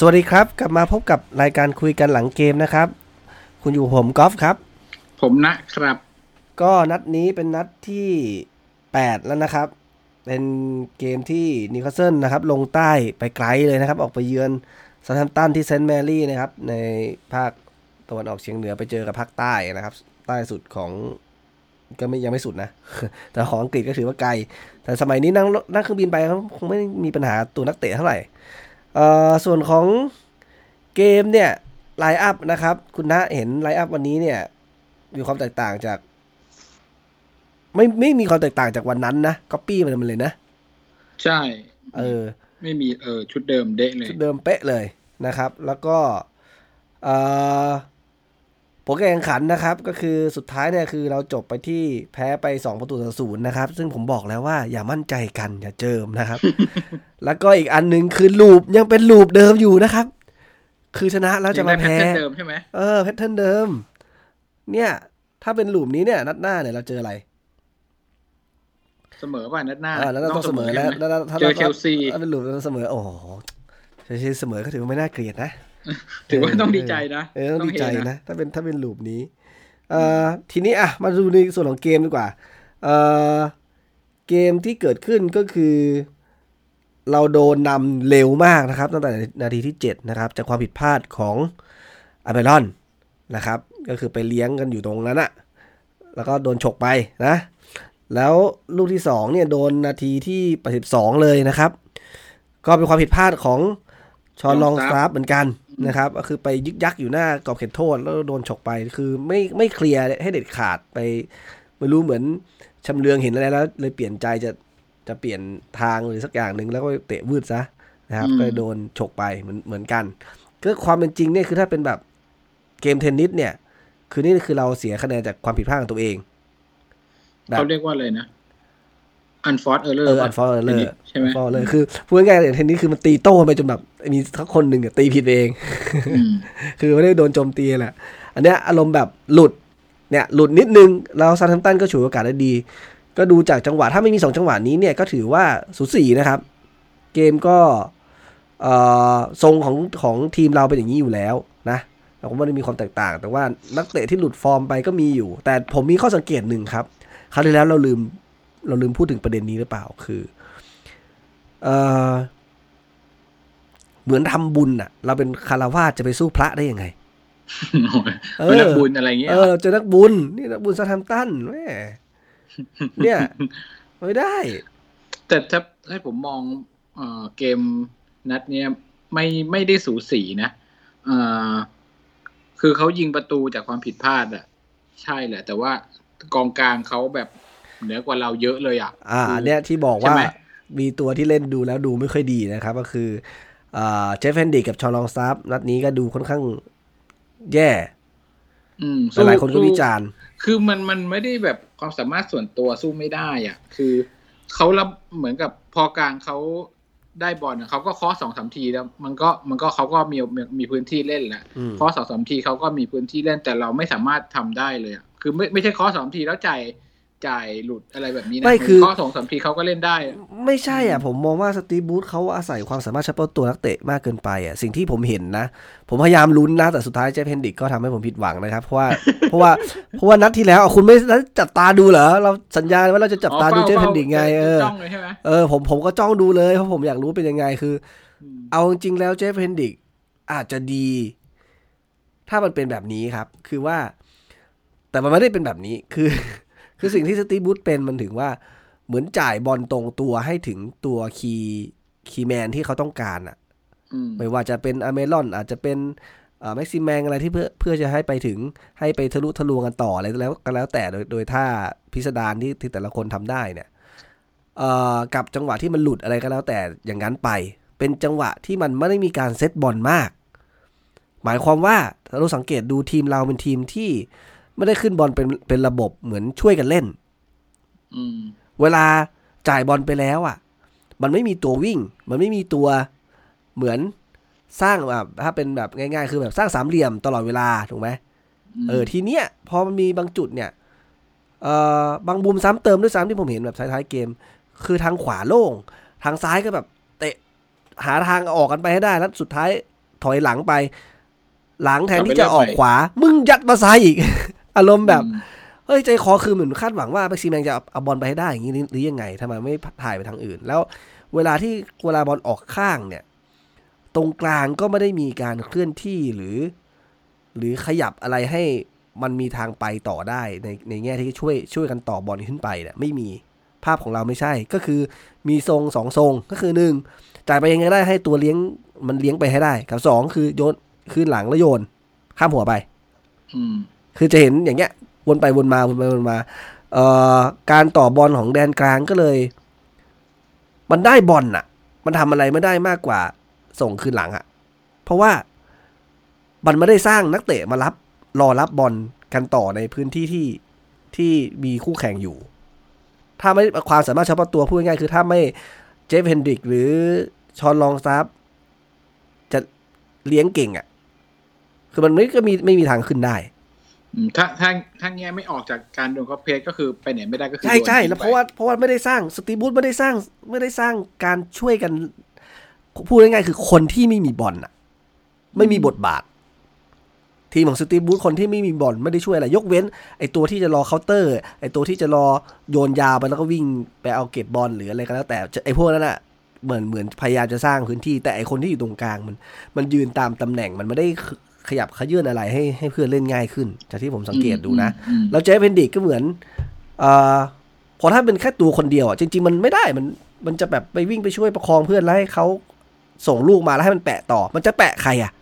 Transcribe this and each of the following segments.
สวัสดีครับ กลับมาพบกับรายการคุยกันหลังเกมนะครับ คุณอยู่ผมกอล์ฟครับ ผมนะครับ ก็นัดนี้เป็นนัดที่ 8 แล้วนะครับ เป็นเกมที่นิวคาสเซิลนะครับ ลงใต้ไปไกลเลยนะครับ ออกไปเยือนเซาแธมป์ตันที่เซนต์แมรี่นะครับ ในภาคตะวันออกเฉียงเหนือไปเจอกับภาคใต้นะครับ ใต้สุดของก็ไม่ยังไม่สุดนะ แต่ของอังกฤษก็ถือว่าไกล แต่สมัยนี้นั่งนั่งเครื่องบินไปคงไม่มีปัญหาตัวนักเตะเท่าไหร่เอ่อ ส่วนของเกมเนี่ย line up นะครับ คุณณเห็น line up วันนี้เนี่ย มีความแตกต่างจาก ไม่ไม่มีความแตกต่างจากวันนั้นนะก๊อปปี้มันเลยนะ ใช่ เออ ไม่มีเออชุดเดิมเดะเลย ชุดเดิมเป๊ะเลยนะครับ แล้วก็เอ่อ ผลการแข่งขันนะครับก็คือสุดท้ายเนี่ยคือเราจบไปที่แพ้ไป 2 ประตูต่อศูนย์นะครับ ซึ่งผมบอกแล้วว่าอย่ามั่นใจกันอย่าเจิมนะครับ แล้วก็อีกอันหนึ่งคือลูปยังเป็นลูปเดิมอยู่นะครับ คือชนะแล้วจะมาแพ้ยังได้ pattern เดิมใช่ไหมเออแพทเทิร์นเดิม เนี่ย ถ้าเป็นลูปนี้เนี่ยนัดหน้าเนี่ยเราเจออะไร เสมอป่ะนัดหน้าอ่าแล้วเราต้องเสมอแล้วใช่ไหมแล้วถ้าเจอเชลซีถ้าเป็นลูปเราเสมอโอ้โหเชลซีเสมอก็ถือว่าไม่น่าเกลียดนะ ถือว่าต้องดีใจนะเออต้องดีใจเฮนะ ถ้าเป็นถ้าเป็นลูปนี้ เอ่อทีนี้อะมาดูในส่วนของเกมดีกว่า เอ่อเกมที่เกิดขึ้นก็คือ เราโดนนำเร็วมากนะครับ ตั้งแต่นาทีที่ 7 นะครับ จากความผิดพลาดของอาเบรอนนะครับ ก็คือไปเลี้ยงกันอยู่ตรงนั้นอะแล้วก็โดนฉกไปนะ แล้วลูกที่ 2 เนี่ยโดนนาทีที่ 82 เลยนะครับ ก็เป็นความผิดพลาดของชอนลองซาฟเหมือนกัน นะครับก็คือไปยึกยักอยู่หน้ากรอบเขตโทษแล้วโดนฉกไปคือไม่ไม่เคลียร์ให้เด็ดขาดไปไม่รู้เหมือนชำเลืองเห็นอะไรแล้ว เลยเปลี่ยนใจจะจะเปลี่ยนทางหรือสักอย่างหนึ่งแล้วก็เตะวืดซะนะครับก็เลยโดนฉกไปเหมือนเหมือนกันก็ความเป็นจริงเนี่ยคือถ้าเป็นแบบเกมเทนนิสเนี่ย คือนี่คือเราเสียคะแนนจากความผิดพลาดของตัวเองแบบเขาเรียกว่าอะไรนะ unforced เอ error ออันฟอร์เลอร์ใช่ไหมฟอร์เลยคือพูดง่ายๆอย่างเทนนิสคือมันตีโต้ไปจนแบบมีทักคนหนึ่งอะตีผิดเองอืมคือไม่ได้โดนโจมตีแหละ อันเนี้ยอารมณ์แบบหลุดเนี่ยหลุดนิดนึง แล้วซาทัมตันก็ฉวยโอกาสได้ดี ก็ดูจากจังหวะถ้าไม่มีสองจังหวะนี้เนี่ยก็ถือว่าสูสีนะครับ เกมก็เอ่อทรงของของทีมเราเป็นอย่างนี้อยู่แล้วนะเราก็ไม่ได้มีความแตกต่าง แต่ว่านักเตะที่หลุดฟอร์มไปก็มีอยู่ แต่ผมมีข้อสังเกตหนึ่งครับ คราวที่แล้วเราลืม เราลืมพูดถึงประเด็นนี้หรือเปล่าคือเอ่อเหมือนทำบุญอะเราเป็นคารวาสจะไปสู้พระได้ยังไงเออเป็นนักบุญอะไรเงี้ยเออเราเจอนักบุญนี่นักบุญซาทัมตันแม่เนี่ยไม่ได้ แต่ถ้าให้ผมมองเอ่อเกมนัดเนี้ยไม่ไม่ได้สูสีนะเอ่อคือเขายิงประตูจากความผิดพลาดอะใช่แหละ แต่ว่ากองกลางเขาแบบ เหนือกว่าเราเยอะเลยอะอ่าคือเนี่ยที่บอกใช่ว่าไหมมีตัวที่เล่นดูแล้วดูไม่ค่อยดีนะครับ ก็คืออ่าเจฟฟ์ เฮนดริกกับชอลองซับนัดนี้ก็ดูค่อนข้างแย่อืมหลายๆคนก็วิจารณ์ คือมันมันไม่ได้แบบความสามารถส่วนตัวสู้ไม่ได้อะ คือเขารับเหมือนกับพอกลางเขาได้บอลอะเขาก็เคาะสองสามทีแล้ว มันก็มันก็เขาก็มีมีมีพื้นที่เล่นแหละอืมเคาะสองสามทีเขาก็มีพื้นที่เล่นแต่เราไม่สามารถทำได้เลยอะคือไม่ไม่ใช่เคาะสองทีแล้วจ่าย จ่ายหลุดอะไรแบบนี้นะไม่คือเคาะสองสามทีเขาก็เล่นได้อะไม่ใช่อะ ผมมองว่าสตีฟ บรูซเขาอาศัยความสามารถเฉพาะตัวนักเตะมากเกินไปอะ สิ่งที่ผมเห็นนะ ผมพยายามลุ้นนะ แต่สุดท้ายเจฟฟ์ เฮนดริกก็ทำให้ผมผิดหวังนะครับ เพราะว่าเพราะว่าเพราะว่านัดที่แล้วอะคุณไม่ได้จับตาดูเหรอ เราสัญญาว่าเราจะจับตาดูอ๋อเจฟฟ์ เฮนดริกไงเออจ้องเลยใช่ไหมเออผมผมก็จ้องดูเลยเพราะผมอยากรู้เป็นยังไงคืออืมเอาจริงๆแล้วเจฟฟ์ เฮนดริกอาจจะดี ถ้ามันเป็นแบบนี้ครับ คือว่า แต่มันไม่ได้เป็นแบบนี้คือ คือสิ่งที่สตีฟ บรูซเป็นมันถึงว่าเหมือนจ่ายบอลตรงตัวให้ถึงตัว key key man ที่เขาต้องการอะอืมไม่ว่าจะเป็นอัลมิรอนอาจจะเป็นแม็กซิแม็งอะไรที่เพื่อเพื่อจะให้ไปถึงให้ไปทะลุทะลวงกันต่ออะไรแล้วก็แล้วแต่โดยโดยท่าพิสดารที่ที่แต่ละคนทำได้เนี่ยเอ่อกับจังหวะที่มันหลุดอะไรก็แล้วแต่อย่างนั้นไป เป็นจังหวะที่มันไม่ได้มีการเซตบอลมาก หมายความว่าถ้าเราสังเกตดูทีมเราเป็นทีมที่ ไม่ได้ขึ้นบอลเป็นเป็นระบบเหมือนช่วยกันเล่นอืมเวลาจ่ายบอลไปแล้วอะ มันไม่มีตัววิ่ง มันไม่มีตัวเหมือนสร้างแบบถ้าเป็นแบบง่าย ๆ คือแบบสร้างสามเหลี่ยมตลอดเวลาถูกไหมเออทีเนี้ยพอมันมีบางจุดเนี่ยเอ่อบางบุมซ้ำเติมด้วยซ้ำที่ผมเห็นแบบท้ายๆเกม คือทางขวาโล่ง ทางซ้ายก็แบบ เตะหาทางออกกันไปให้ได้แล้วสุดท้ายถอยหลังไป หลังแทนที่จะออกขวา มึงยัดมาซ้ายอีก อารมณ์แบบอืมเฮ้ยใจคอคือเหมือนคาดหวังว่าแม็กซิแมงจะเอาเอาบอลไปให้ได้อย่างนี้หรือยังไงทำไมไม่ถ่ายไปทางอื่น แล้วเวลาที่เวลาบอลออกข้างเนี่ย ตรงกลางก็ไม่ได้มีการเคลื่อนที่หรือ หรือขยับอะไรให้มันมีทางไปต่อได้ในในแง่ที่ช่วยช่วยกันต่อบอลขึ้นไปเนี่ยไม่มีภาพของเราไม่ใช่ก็คือมีทรงสองทรงก็คือหนึ่งจ่ายไปยังไงได้ให้ตัวเลี้ยงมันเลี้ยงไปให้ได้กับสองคือโยนคืนหลังแล้วโยน ข้ามหัวไป อืม คือจะเห็นอย่างเงี้ยวนไปวนมาวนไปวนมาเอ่อการต่อบอลของแดนกลางก็เลย มันได้บอลน่ะ มันทำอะไรไม่ได้มากกว่าส่งคืนหลังอะเพราะว่ามันไม่ได้สร้างนักเตะมารับ รอรับบอลกันต่อในพื้นที่ที่ที่มีคู่แข่งอยู่ ถ้าไม่ความสามารถเฉพาะตัวพูดง่ายคือถ้าไม่เจฟเฮนดริกหรือชอนลองซับจะเลี้ยงเก่งอะคือมันไม่ก็มีไม่มีทางขึ้นได้ ถ้าถ้าถ้าแง่ไม่ออกจากการโดนเขาเพสก็คือไปไหนไม่ได้ก็คือใช่ใช่โดนทิ้งแล้วเพไปราะว่าเพราะว่าไม่ได้สร้างสตีบูธไม่ได้สร้างไม่ได้สร้างการช่วยกัน พูดง่ายๆคือคนที่ไม่มีบอลอะ ไม่มีบทบาท ทีมของสตีฟ บรูซคนที่ไม่มีบอลไม่ได้ช่วยอะไร ยกเว้น ไอตัวที่จะรอเคาน์เตอร์ ไอตัวที่จะรอโยนยาวไปแล้วก็วิ่งไปเอาเก็บบอลหรืออะไรก็แล้วแต่ไอพวกนั้นอะเหมือนเหมือนพยายามจะสร้างพื้นที่ แต่ไอคนที่อยู่ตรงกลางมัน มันยืนตามตำแหน่งมันไม่ได้ ขยับเขยื้อนอะไรให้ให้เพื่อนเล่นง่ายขึ้น จากที่ผมสังเกตดูนะอืมแล้วเจฟฟ์ เฮนดริกก็เหมือนเอ่อพอถ้าเป็นแค่ตัวคนเดียวอะจริง ๆ มันไม่ได้มันมันจะแบบไปวิ่งไปช่วยประคองเพื่อนแล้วให้เขาส่งลูกมาแล้วให้มันแปะต่อ มันจะแปะใครอะ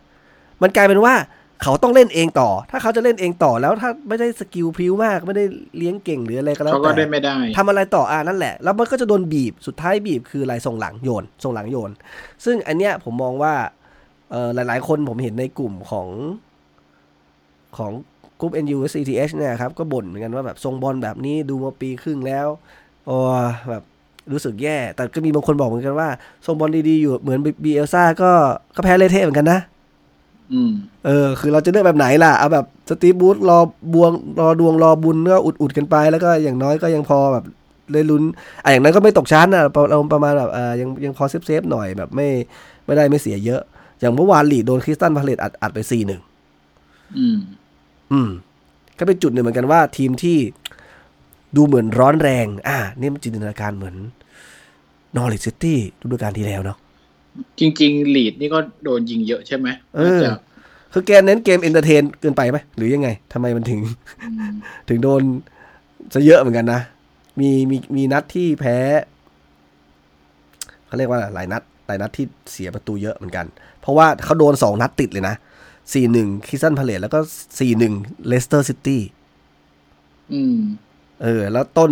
มันกลายเป็นว่าเขาต้องเล่นเองต่อ ถ้าเขาจะเล่นเองต่อแล้วถ้าไม่ได้สกิลพริ้วมากไม่ได้เลี้ยงเก่งหรืออะไรก็แล้วเขาก็แต่ได้ไม่ได้ทำอะไรต่ออ่านั่นแหละ แล้วมันก็จะโดนบีบสุดท้ายบีบคืออะไรส่งหลังโยนส่งหลังโยน ซึ่งอันเนี้ยผมมองว่าเออ หลายๆ คนผมเห็นในกลุ่มของของกลุ่ม NU CTH เนี่ยครับ ก็บ่นเหมือนกันว่าแบบทรงบอลแบบนี้ดูมาปีครึ่งแล้วโอ้แบบรู้สึกแย่ แต่ก็มีบางคนบอกเหมือนกันว่าทรงบอลดีๆอยู่เหมือนบิเอลซ่าก็ก็แพ้เละเทะเหมือนกันนะอืมเออ คือเราจะเลือกแบบไหนล่ะ เอาแบบสตีฟ บรูซรอดวงรอดวงรอบุญก็อุดอุดๆกันไป แล้วก็อย่างน้อยก็ยังพอแบบเลยลุ้นอะอย่างนั้นก็ไม่ตกชั้นอะเราเราประมาณแบบเออยังยังพอ safe safe ๆหน่อยแบบไม่ไม่ได้ไม่เสียเยอะ อย่างเมื่อวานลีดส์โดนคริสตัลพาเลซอัดอัดไปสี่หนึ่งอืม อืม ก็เป็นจุดหนึ่งเหมือนกันว่า ทีมที่ดูเหมือนร้อนแรง อ่านี่มันจินตนาการเหมือนนอริชซิตี้ฤดูกาลที่แล้วเนาะจริงๆลีดส์นี่ก็โดนยิงเยอะใช่ไหมเออจากคือแกเน้นเกม entertain เกินไปไหมหรือยังไงทำไมมันถึงอืมถึงโดนซะเยอะเหมือนกันนะ มีมีมีนัดที่แพ้เขาเรียกว่าหลายนัดหลายนัดที่เสียประตูเยอะเหมือนกัน เพราะว่าเขาโดนสองนัดติดเลยนะสี่หนึ่งคริสตัลพาเลซแล้วก็สี่หนึ่งเลสเตอร์ซิตี้อืม เออ แล้วต้น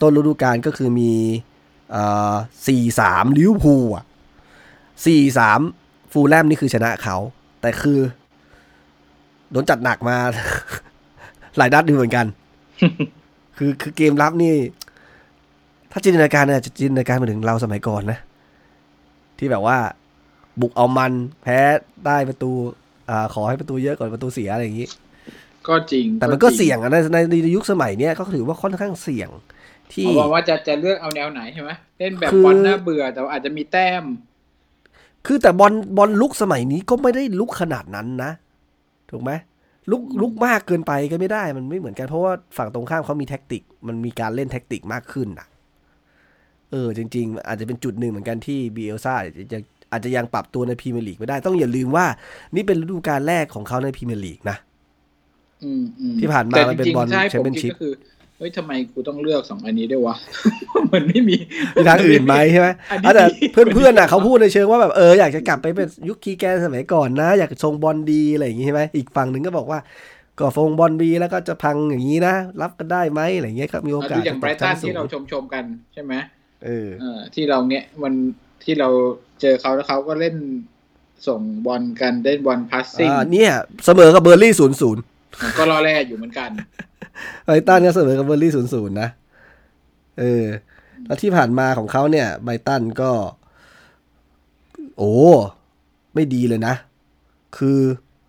ต้นฤดูกาลก็คือมีอ่าสี่สามลิเวอร์พูลอะสี่สามฟูลแลมนี่คือชนะเขา แต่คือ โดนจัดหนักมา หลายนัดอยู่เหมือนกัน คือคือเกมรับนี่ ถ้าจินตนาการเนี่ยจะจินตนาการมาถึงเราสมัยก่อนนะ ที่แบบว่า บุกเอามัน แพ้ได้ประตูอ่าขอให้ประตูเยอะก่อนประตูเสียอะไรอย่างนี้ก็จริง แต่มันก็จริเสี่ยงอะในในในยุคสมัยเนี้ยก็ถือว่าค่อนข้างเสี่ยง ที่เขาบอกว่าจะจะเลือกเอาแนวไหนใช่ไหมเล่นแบบคือบอลน่าเบื่อแต่ว่าอาจจะมีแต้ม คือแต่บอลบอลรุกสมัยนี้ก็ไม่ได้รุกขนาดนั้นนะ ถูกไหมรุกรุกมากเกินไปก็ไม่ได้มันไม่เหมือนกันเพราะว่าฝั่งตรงข้ามเขามีแท็กติก มันมีการเล่นแท็กติกมากขึ้นอะ เออ จริง ๆ อาจจะเป็นจุดหนึ่งเหมือนกันที่บิเอลซ่าจะ อาจจะยังปรับตัวในพรีเมียร์ลีกไม่ได้ต้องอย่าลืมว่า นี่เป็นฤดูกาลแรกของเขาในพรีเมียร์ลีกนะอืมอืมที่ผ่านมาแต่มันเป็นจริงๆบอลใช่ผม Championship คิดก็คือเฮ้ยทำไมกูต้องเลือกสองอันนี้ด้วยวะ มันไม่มีมีทางอื่นไหมใช่ไหมอันนี้อะแต่ดีเพื่อนเพื่อนๆอะเขาพูดในเชิงว่าแบบเอออยากจะกลับไปเป็นยุคคีแกนสมัยก่อนนะ อยากทรงบอลดีอะไรอย่างงี้ใช่ไหมอีกฝั่งหนึ่งก็บอกว่าก็ทรงบอลดีแล้วก็จะพังอย่างนี้นะ รับกันได้ไหมอะไรอย่างเงี้ยครับมีโอกาสดูอย่างไบรจะตตักนชั้ที่เราสูงชมชมๆกันใช่ไหมเออเออที่เราเนี้ยมันที่เรา เจอเขาแล้วเขาก็เล่นส่งบอลกันเล่นบอลพาสซิ่งอ่าเนี่ย เสมอกับเบอร์ลี่ศูนย์ศูนย์ก็รอแร่อยู่เหมือนกันไบรตันก็เสมอกับเบอร์ลี่ศูนย์ศูนย์นะ เออ แล้วที่ผ่านมาของเขาเนี่ยไบรตันก็ โอ้ ไม่ดีเลยนะ คือ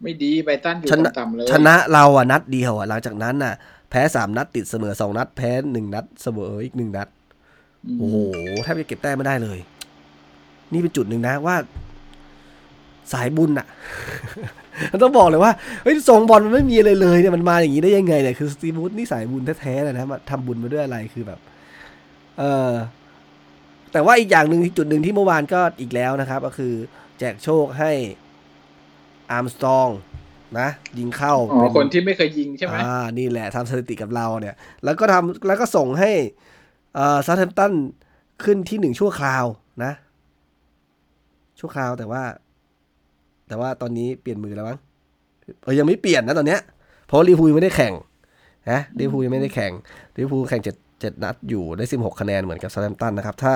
ไม่ดีไบรตันอยู่ชนะต่ำๆเลย ชนะเราอะนัดเดียวอะหลังจากนั้นน่ะ แพ้สามนัดติดเสมอสองนัด แพ้หนึ่งนัด เสมออีกหนึ่งนัดมโอ้โหแทบจะเก็บแต้มไม่ได้เลย นี่เป็นจุดหนึ่งนะว่า สายบุญอะต้องบอกเลยว่าเฮ้ยทรงบอลมันไม่มีอะไรเลยเนี่ยมันมาอย่างนี้ได้ยังไงเนี่ยคือสตีบูธนี่สายบุญแท้ๆเลยนะมาทำบุญมาด้วยอะไรคือแบบ เออแต่ว่าอีกอย่างหนึ่งที่จุดหนึ่งที่เมื่อวานก็อีกแล้วนะครับ ก็คือ แจกโชคให้อาร์มสตรองนะยิงเข้าอ๋อเป็นคนที่ไม่เคยยิงใช่ไหมอ่านี่แหละทำสถิติกับเราเนี่ย แล้วก็ทำแล้วก็ส่งให้เอ่อเซาแธมป์ตันขึ้นที่หนึ่งชั่วคราวนะ ชั่วคราวแต่ว่า แต่ว่าตอนนี้เปลี่ยนมือแล้วมั้งเออยังไม่เปลี่ยนนะตอนเนี้ยเพราะลิเวอร์พูลยังไม่ได้แข่งนะลิเวอร์พูลยังไม่ได้แข่งลิเวอร์พูลแข่งเจ็ดเจ็ดนัดอยู่ได้สิบหกคะแนนเหมือนกับเซาแธมป์ตันนะครับ ถ้า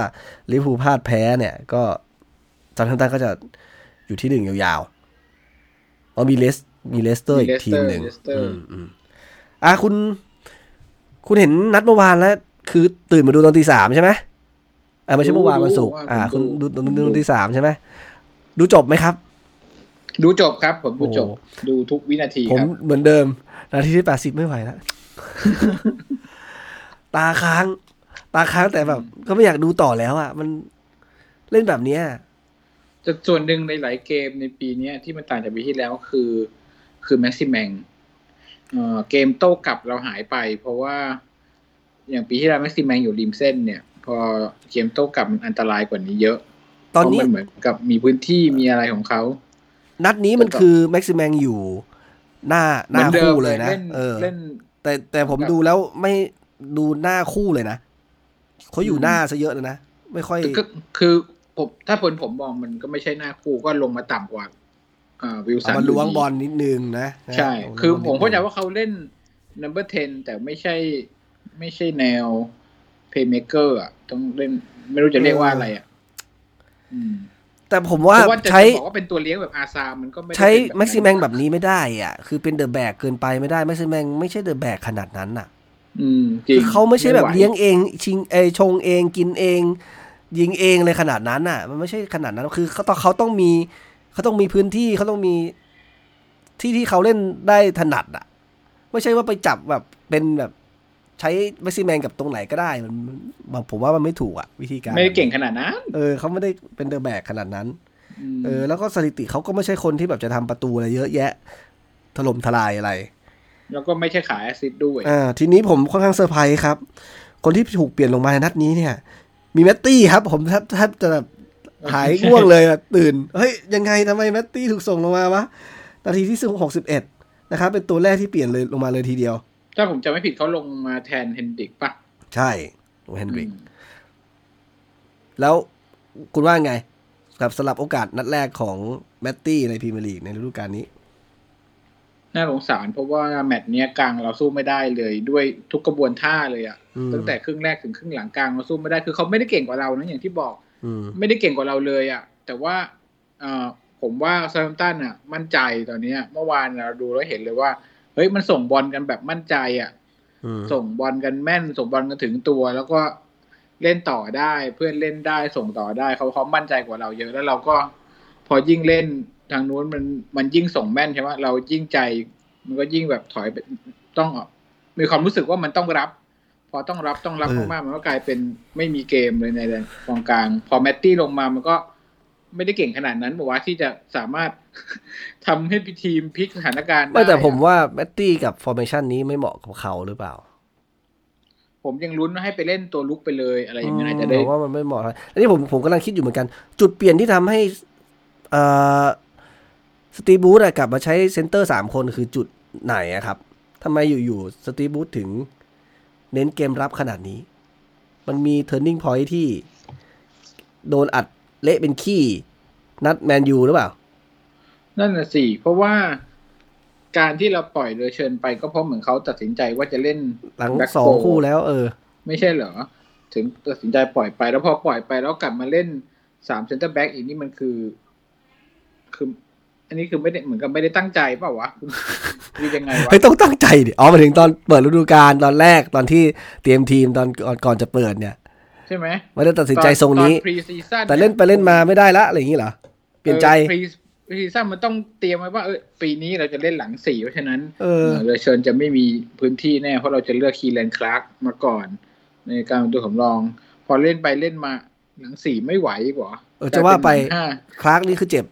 ลิเวอร์พูลพลาดแพ้เนี่ย ก็เซาแธมป์ตันก็จะอยู่ที่หนึ่งยาวๆอ๋อมีเลสมีเลสเตอร์อีกทีมหนึ่งเลสเตอร์อืมอืมอะคุณ คุณเห็นนัดเมื่อวานแล้ว คือตื่นมาดูตอนตีสามใช่ไหม อ่าไม่ใช่เมื่อวานวันศุกร์อ่า คุณดูดูดูตอนตีสามใช่ไหมดูจบไหมครับ ดูจบครับ ผมดูจบโอ้ดูทุกวินาทีผมครับเหมือนเดิม นาทีที่แปดสิบไม่ไหวแล้วตาค้าง ตาค้างแต่แบบ ก็ไม่อยากดูต่อแล้วอะ มันเล่นแบบเนี้ยแต่ส่วนหนึ่งในหลายเกมในปีเนี้ยที่มันต่างจากปีที่แล้วคือ คือแม็กซิแมงเอ่อเกมโต้กลับเราหายไป เพราะว่าอย่างปีที่แล้วแม็กซิแมงอยู่ริมเส้นเนี่ย พอเกมโต้กลับมันอันตรายกว่านี้เยอะ ตอนนี้เพราะมันเหมือนกับมีพื้นที่มีอะไรของเขา นัดนี้มันคือแม็กซิแมงอยู่หน้าหน้ามือดิมคู่เลยนะเล่นเออเล่นแต่แต่ผมครับดูแล้วไม่ดูหน้าคู่เลยนะเขาอยู่หน้าซะเยอะเลยนะ ไม่ค่อยก็คือผมถ้าผลผมมองมันก็ไม่ใช่หน้าคู่ก็ลงมาต่ำกว่าอ่าวิลสัเอานมาล้วงยู่ดีบอลนิดนึงนะ ใช่นะคือล้วงผมบลเข้าใจนิดนึงว่าเขาเล่น number 10 แต่ไม่ใช่ ไม่ใช่แนว playmaker อะต้องเล่นไม่รู้จะเรียกว่าอะไรอะอืมแต่ผมว่าเพราะว่าจะใช้จะบอกว่าเป็นตัวเลี้ยงแบบอาซา มันก็ไม่ได้ใช้เป็นบบแม็กซิแมงนั้นแบบนี้ไม่ได้อะ คือเป็นเดอะแบกเกินไปไม่ได้แม็กซิแมงไม่ใช่เดอะแบกขนาดนั้นอะอืมจริคืงอเขาไม่ใช่แบบหวเลี้ยงเอง ชิงเอยชงเองกินเอง ยิงเองเลยขนาดนั้นอะ มันไม่ใช่ขนาดนั้นคือเขาต้องเขาต้องมีเขาต้องมีพื้นที่เขาต้องมีที่ที่เขาเล่นได้ถนัดอะ ไม่ใช่ว่าไปจับแบบเป็นแบบ ใช้แม็กซิแมงกับตรงไหนก็ได้มันมันผมว่ามันไม่ถูกอะวิธีการ ไม่ได้เก่งขนาดนั้น เออเขาไม่ได้เป็นเดอะแบกขนาดนั้นมเออ แล้วก็สถิติเขาก็ไม่ใช่คนที่แบบจะทำประตูอะไรเยอะแยะ ถล่มทลายอะไร แล้วก็ไม่ใช่สาย assist ด้วย อ่า ทีนี้ผมค่อนข้างเซอร์ไพรส์ครับ คนที่ถูกเปลี่ยนลงมาในนัดนี้เนี่ย มีแมตตี้ครับ ผมแทบแทบจะแบบหายง่วงเลยอะตื่น เฮ้ย ยังไงทำไมแมตตี้ถูกส่งลงมาวะ นาทีที่หกสิบเอ็ดนะครับ เป็นตัวแรกที่เปลี่ยนเลยลงมาเลยทีเดียว ถ้าผมจำไม่ผิดเขาลงมาแทนเฮนดริกปะใช่โอเฮนดริกอืมแล้วคุณว่าไงกับสำหรับโอกาสนัดแรกของแมตตี้ในพรีเมียร์ลีกในฤดูกาลนี้ น่าสงสารเพราะว่าแมตช์เนี้ยกลางเราสู้ไม่ได้เลยด้วยทุกกระบวนท่าเลยอะอืมตั้งแต่ครึ่งแรกถึงครึ่งหลังกลางเราสู้ไม่ได้คือเขาไม่ได้เก่งกว่าเรานะอย่างที่บอกอืมไม่ได้เก่งกว่าเราเลยอะแต่ว่าเออผมว่าเซาแธมป์ตันอะมั่นใจตอนเนี้ยเมื่อวานเราดูแล้วเห็นเลยว่าเฮ้ยมันส่งบอลกันแบบมั่นใจอะอืมส่งบอลกันแม่น ส่งบอลกันถึงตัว แล้วก็เล่นต่อได้เพื่อนเล่นได้ส่งต่อได้เขาเขามั่นใจกว่าเราเยอะแล้วเราก็พอยิ่งเล่นทางนู้นมันมันยิ่งส่งแม่นใช่ไหมเรายิ่งใจ มันก็ยิ่งแบบถอยไปต้องมีความรู้สึกว่ามันต้องรับ พอต้องรับต้องรับเออมากๆมันก็กลายเป็นไม่มีเกมเลยในกองกลาง พอแมตตี้ลงมามันก็ ไม่ได้เก่งขนาดนั้นบอกว่าที่จะสามารถทำให้ทีมพลิกสถานการณ์ได้ไม่แต่ผมอะว่าแมตตี้กับ formation นี้ไม่เหมาะกับเขาหรือเปล่า ผมยังลุ้นว่าให้ไปเล่นตัวรุกไปเลยอะไรอย่างเงี้ยอาจจะได้ผมว่ามันไม่เหมาะอันนี้ผมผมกำลังคิดอยู่เหมือนกัน จุดเปลี่ยนที่ทำให้เอ่อสตีฟบรูซกลับมาใช้เซนเตอร์สามคนคือจุดไหนอะครับทำไมอยู่ๆสตีฟบรูซถึงเน้นเกมรับขนาดนี้ มันมี turning point ที่โดนอัด เละเป็นขี้ นัดแมนยูหรือเปล่า นั่นน่ะสิ เพราะว่าการที่เราปล่อยเลอเฌินไปก็เพราะเหมือนเขาตัดสินใจว่าจะเล่นหลังแบ็คสอง four คู่แล้ว เออ ไม่ใช่เหรอ ถึงตัดสินใจปล่อยไปแล้วพอปล่อยไปแล้วกลับมาเล่นสามเซนเตอร์แบ็กอีกนี่มันคือ คือ อันนี้คือไม่ได้เหมือนกับไม่ได้ตั้งใจเปล่าวะคือยังไงวะเฮ้ยต้องตั้งใจดิอ๋อหมายถึงตอนเปิดฤดูกาลตอนแรกตอนที่เตรียมทีมตอนก่อนก่อนจะเปิดเนี่ยใช่ไหมไม่ได้ตัดสินใจทรงนี้ตอ pre-season แต่เล่นไปเล่นมาไม่ได้ละอะไรอย่างนี้เหรอ เปลี่ยนใจ pre season มันต้องเตรียมไว้ว่าเออปีนี้เราจะเล่นหลังสี่เพราะฉะนั้นเออเลอเฌินจะไม่มีพื้นที่แน่ เพราะเราจะเลือกเคียแรนคลาร์กมาก่อน ในการเป็นตัวสำรอง พอเล่นไปเล่นมาหลังสี่ไม่ไหวกว่าเออจะว่าไปห้าคลาร์กนี่คือเจ็บ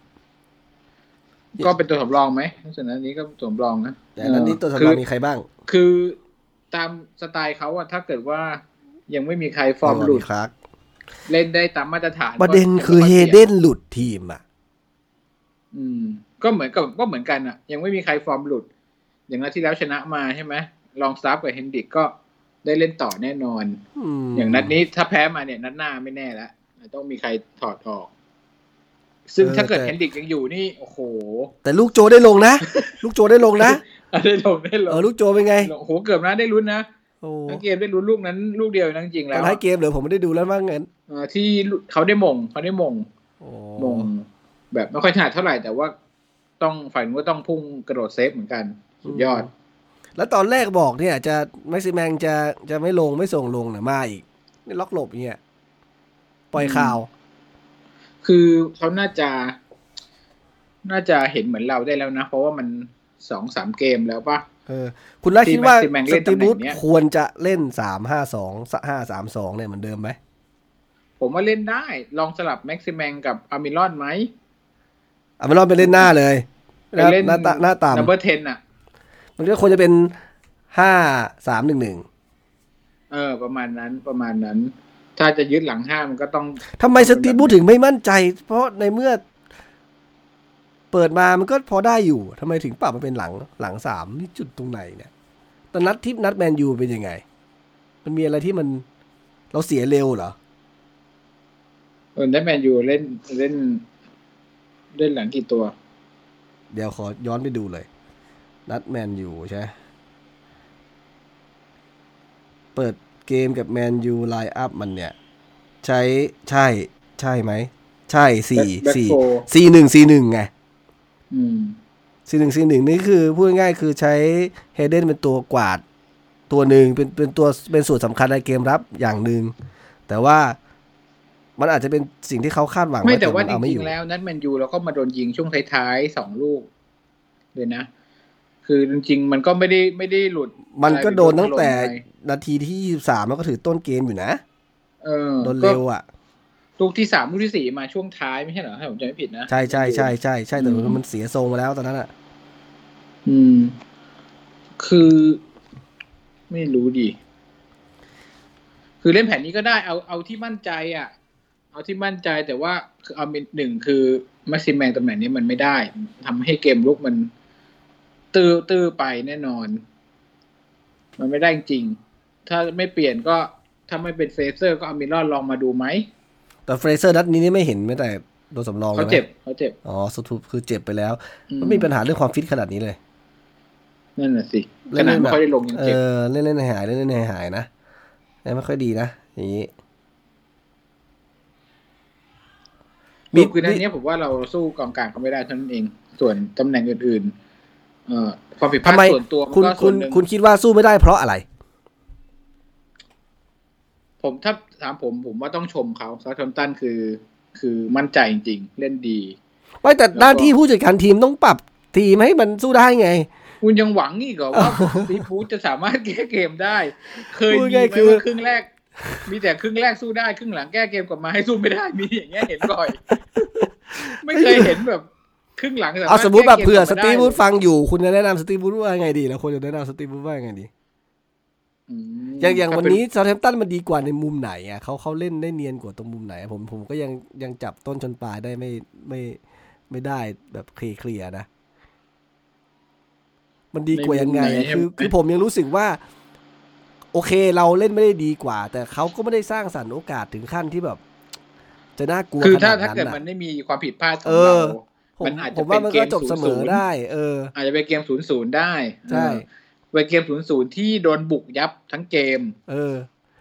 ก็เป็นตัวสำรองไหมลักษณะนี้ก็ตัวสำรองนะแต่นั้นนี้ตัวสำรองคือมีใครบ้าง คือตามสไตล์เขาอะถ้าเกิดว่า ยังไม่มีใครฟอร์มหลุดครับ เล่นได้ตามมาตรฐาน ประเด็นก็คือก็เฮสี่ยงเดนหลุดทีมอะ อืม ก็เหมือนกับก็เหมือนกันอะยังไม่มีใครฟอร์มหลุด อย่างนัดที่แล้วชนะมาใช่ไหมลองซับกับเฮนดิกก็ได้เล่นต่อแน่นอนมอย่างนัดนี้ถ้าแพ้มาเนี่ยนัดหน้าไม่แน่แล้วต้องมีใครถอดออก ซึ่งถ้าเกิดเฮนดิกยังอยู่นี่โอ้โห แต่ลูกโจได้ลงนะ ลูกโจได้ลงนะได้ลงได้ลเองอลูกโจเป็นไงโอ้โหเกือบนะได้ลุ้นนะโอ้ ทั้งเกมได้ลุ้นลูกนั้นลูกเดียวนะจริงๆตแล้อวนท้ายเกมเหรอผมไม่ได้ดูแล้วมั้งเงินเอ่อที่เขาได้มงเขาได้มงโอ้มง แบบไม่ค่อยถนัดเท่าไหร่แต่ว่าต้องฝ่ายนู้นก็ต้องพุ่งกระโดดเซฟเหมือนกัน สุดยอด แล้วตอนแรกบอกเนี่ย จะแม็กซิแมงจะจะไม่ลงไม่ส่งลงเนี่ยมาอีกนี่ล็อกหลบอย่างเงี้ยปล่อยข่าว คือเขาน่าจะ น่าจะเห็นเหมือนเราได้แล้วนะ เพราะว่ามันสองสามเกมแล้วปะ เออคุณน่าที่คิดว่าแม็กซิแมงสเล่นตีตำแหน่งบูธเนี้ยควรจะเล่นสามห้าสองห้าสามสองเนี่ยเหมือนเดิมไหม ผมว่าเล่นได้ ลองสลับแม็กซิแมงกับอามิรอนไหมอะไม่รอดไปเล่นหน้าเลยไปเล่นหน้าตาหน้านัมเบอต่ำร์เทนอะ มันก็ควรจะเป็นห้าสามหนึ่งหนึ่งเออ ประมาณนั้นประมาณนั้น ถ้าจะยึดหลังห้ามันก็ต้องทำไมสตีบูธถึงไม่มั่นใจ เพราะในเมื่อ เปิดมามันก็พอได้อยู่ทำไมถึงปรับมาเป็นหลังหลังสามนี่จุดตรงไหนเนี่ยตอนนัดทิปนัดแมนยูเป็นยังไง มันมีอะไรที่มันเราเสียเร็วเหรอเออได้แมนยูเล่นเล่น เล่นหลังกี่ตัว เดี๋ยวขอย้อนไปดูเลย นัดแมนยูใช่ไหมเปิดเกมกับแมนยูไลน์อัพมันเนี่ย ใช้ใช่ ใช่ไหม ใช่สี่ Back- สี่ back four สี่หนึ่งสี่หนึ่งไง อืมสี่หนึ่งสี่หนึ่งนี่คือพูดง่ายๆคือใช้เฮเดนเป็นตัวกวาดตัวหนึ่งเป็นเป็นตัวเป็นส่วนสำคัญในเกมรับอย่างหนึ่งแต่ว่ามันอาจจะเป็นสิ่งที่เขาคาดหวังไม่ว้แต่ว่านจเอไม่ริองยู่ๆแล้วนัดแมนยูเราก็มาโดนยิงช่วงท้ายๆสองลูกเลยนะ คือจริงๆ มันก็ไม่ได้ไม่ได้หลุด มันก็โดนตั้งแต่อะไรไปนาทีที่ยี่สามมันก็ถือต้นเกมอยู่นะเออโดนก็เร็วอะ ลูกที่สามลูกที่สี่มาช่วงท้ายไม่ใช่เหรอถ้าผมจำไม่ผิดนะ ใช่ใช่ใช่ใช่ใช่แต่อืมมันเสียทรงมาแล้วตอนนั้นอะ อืม คือ ไม่รู้ดิคือเล่นแผนนี้ก็ได้เอาเอาที่มั่นใจอะ เอาที่มั่นใจแต่ว่าคือเอาเป็นหนึ่งคือแม็กซิแมงตำแหน่งนี้มันไม่ได้ทำให้เกมรุกมัน ตื้อตื้อไปแน่นอน มันไม่ได้จริง ถ้าไม่เปลี่ยนก็ถ้าไม่เป็นเฟรเซอร์ก็อัลมิรอนลองมาดูไหม แต่เฟรเซอร์นัดนี้นี่ไม่เห็นแม้แต่โดนสำรองเขาลยไหมเจ็บเขาเจ็บ อ๋อสุดทุคือเจ็บไปแล้วอืมันมีปัญหาเรื่องความฟิตขนาดนี้เลย นั่นน่ะสิเล่ขนนาดแบบไม่ค่อยได้ลงยังเอเจ็บอเล่นเล่นหายๆเล่นเล่นหายๆนะไม่ค่อยดีนะอย่างนี้มีมีคือนันนี้ผมว่าเราสู้กองกลางเขาไม่ได้เท่านั้นเอง ส่วนตำแหน่งอื่นๆ เอ่อความผิดพลาทำดไมส่วนตัวมันคุณก็คุส่วณนหนึ่งคุณคิดว่าสู้ไม่ได้เพราะอะไร ผมถ้า ถามผมผมว่าต้องชมเขาซาทอมตันคือ คือมั่นใจจริงๆเล่นดี ไม่แต่แล้วก็หน้าที่ผู้จัดการทีมต้องปรับทีมให้มันสู้ได้ไง คุณยังหวังอีกเหรอว่าซีฟูดจะสามารถแก้เกมได้ เคยพูดมีง่ายไหมคือว่าครึ่งแรก มีแต่ครึ่งแรกสู้ได้ครึ่งหลังแก้เกมกลับมาให้สู้ไม่ได้มีอย่างเงี้ยเห็นบ่อย ไม่เคยเห็นแบบครึ่งหลังเอาสมมติแบบก้กเผื่อกลัสมาได้ตีฟวูดฟังอยู่ คุณจะแนะนำสตีฟวูดว่าไงดีแล้วควรจะแนะนำสตีฟวูดว่าไงดี อืมอย่างอย่างก็วันเป็นี้ซา u t แ a ม p ตันมันดีกว่าในมุมไหนอะเขาเขาเล่นได้เนียนกว่าตรงมุมไหน ผมผมก็ยังยังจับต้นชนปลายได้ไม่ไม่ไม่ได้แบบเคลียร์เคลียร์นะ มันดีกว่ายังไงอะคือคือผมยังรู้สึกว่า โอเคเราเล่นไม่ได้ดีกว่า แต่เขาก็ไม่ได้สร้างสรรค์โอกาสถึงขั้นที่แบบ จะน่ากลัวคือขถ้านาดถ้านั้นเกิดอะมันไม่มีความผิดพลาดของเอเราอผมมันอาจจะผมว่ามันก็เป็นเกมจบเสมอ0-0ได้ เออ อาจจะเป็นเกมศูนย์ศูนย์ได้ใช่ เออเป็นเกมศูนย์ศูนย์ที่โดนบุกยับทั้งเกม เออ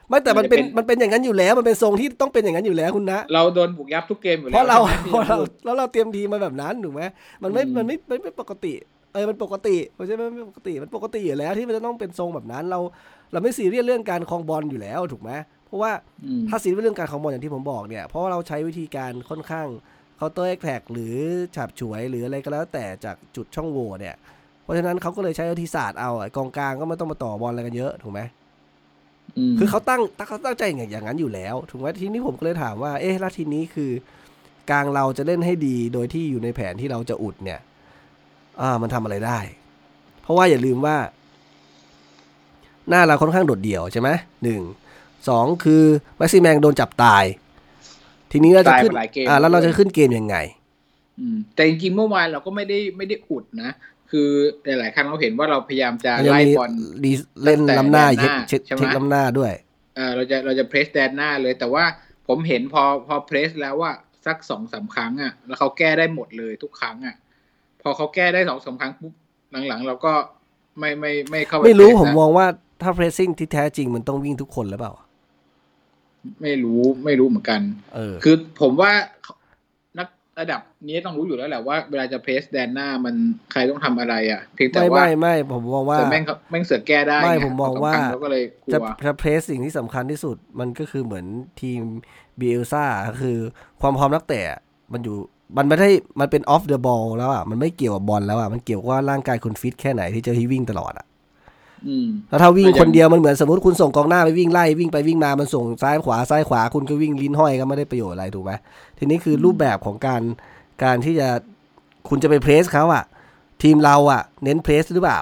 ไม่แต่มันเป็นมันจะเป็นมันเป็นอย่างนั้นอยู่แล้ว มันเป็นทรงที่ต้องเป็นอย่างนั้นอยู่แล้วคุณนะ เราโดนบุกยับทุกเกมอยู่แล้วเพราะเราใช่ไหมเพราะเราที่พูดแล้วเราเตรียมทีมมาแบบนั้นถูกไหมมันไม่อืมมันไม่ไม่ไม่ปกติเออมันปกติไม่ใช่ไม่ปกติมันปกติอยู่แล้วที่มันจะต้องเป็นทรงแบบนั้น เราเราไม่ซีเรียสเรื่องการครองบอลอยู่แล้วถูกไหมเพราะว่าอืมถ้าซีเรียสเรื่องการครองบอลอย่างที่ผมบอกเนี่ยเพราะว่าเราใช้วิธีการค่อนข้าง counter attack หรือฉาบฉวยหรืออะไรก็แล้วแต่จากจุดช่องโหว่เนี่ย เพราะฉะนั้นเขาก็เลยใช้วิธีศาสตร์เอาอะกองกลางก็ไม่ต้องมาต่อบอลอะไรกันเยอะถูกไหมมคือเขาตั้งเขาตั้งใจอย่างอย่างนั้นอยู่แล้ว ถูกไหมทีนี้ผมก็เลยถามว่า เอ๊ะแล้วทีนี้คือกลางเราจะเล่นให้ดีโดยที่อยู่ในแผนที่เราจะอุดเนี่ย อ่า มันทำอะไรได้ เพราะว่าอย่าลืมว่า หน้าเราค่อนข้างโดดเดี่ยวใช่ไหมหนึ่งสองคือแม็กซิแมงโดนจับตาย ทีนี้เราจะตายขึ้นมาหลายเกมอ่าแล้วเราจะขึ้นเกมยังไงอืมแต่จริงๆเมื่อวานเราก็ไม่ได้ไม่ได้อุดนะ คือหลายๆครั้งเราเห็นว่าเราพยายามจะมันยังไล่มีบอลดีเล่นตั้งแต่ล้ำหน้าแดนหน้าเช็คใช่ไหมเช็คล้ำหน้าด้วยเออเราจะเราจะเพรสแดนหน้าเลย แต่ว่าผมเห็นพอพอเพรสแล้วว่าสักสองสามครั้งอะ แล้วเขาแก้ได้หมดเลยทุกครั้งอะ พอเขาแก้ได้สองสามครั้งปุ๊บหลังๆ เราก็ไม่ไม่ไม่เข้าปไม่รู้เพผมละมองว่าถ้า pressing ที่แท้จริงมันต้องวิ่งทุกคนหรือเปล่า ไม่รู้ไม่รู้เหมือนกัน เออ คือผมว่านัก ระดับนี้ต้องรู้อยู่แล้วแหละว่าเวลาจะ press แดนหน้ามันใครต้องทำอะไรอะเพียงแต่ไม่ว่าไม่ไม่ผมมองว่าแต่แม่งเขาแม่งเสือกแก้ได้ไม่งผมมองว่าสครั้เราก็เลยกลัจะวจะ press สิ่งที่สำคัญที่สุดมันก็คือเหมือนทีมเบลซ่าคือความพร้อมนักเตะมันอยู่มันไม่ได้มันเป็น off the ball แล้วอะมันไม่เกี่ยวกับบอลแล้วอะมันเกี่ยวกับว่าร่างกายคุณฟิตแค่ไหนที่จะให้วิ่งตลอดอะอืม แล้วถ้าวิ่งก็ยังคนเดียวมันเหมือนสมมติคุณส่งกองหน้าไปวิ่งไล่วิ่งไปวิ่งมามันส่งซ้ายขวาซ้ายขวาคุณก็วิ่งลิ้นห้อยก็ไม่ได้ประโยชน์อะไรถูกไหมทีนี้คือรูปแบบของการการที่จะคุณจะไปเพรสเขาอะทีมเราอะเน้นเพรสหรือเปล่า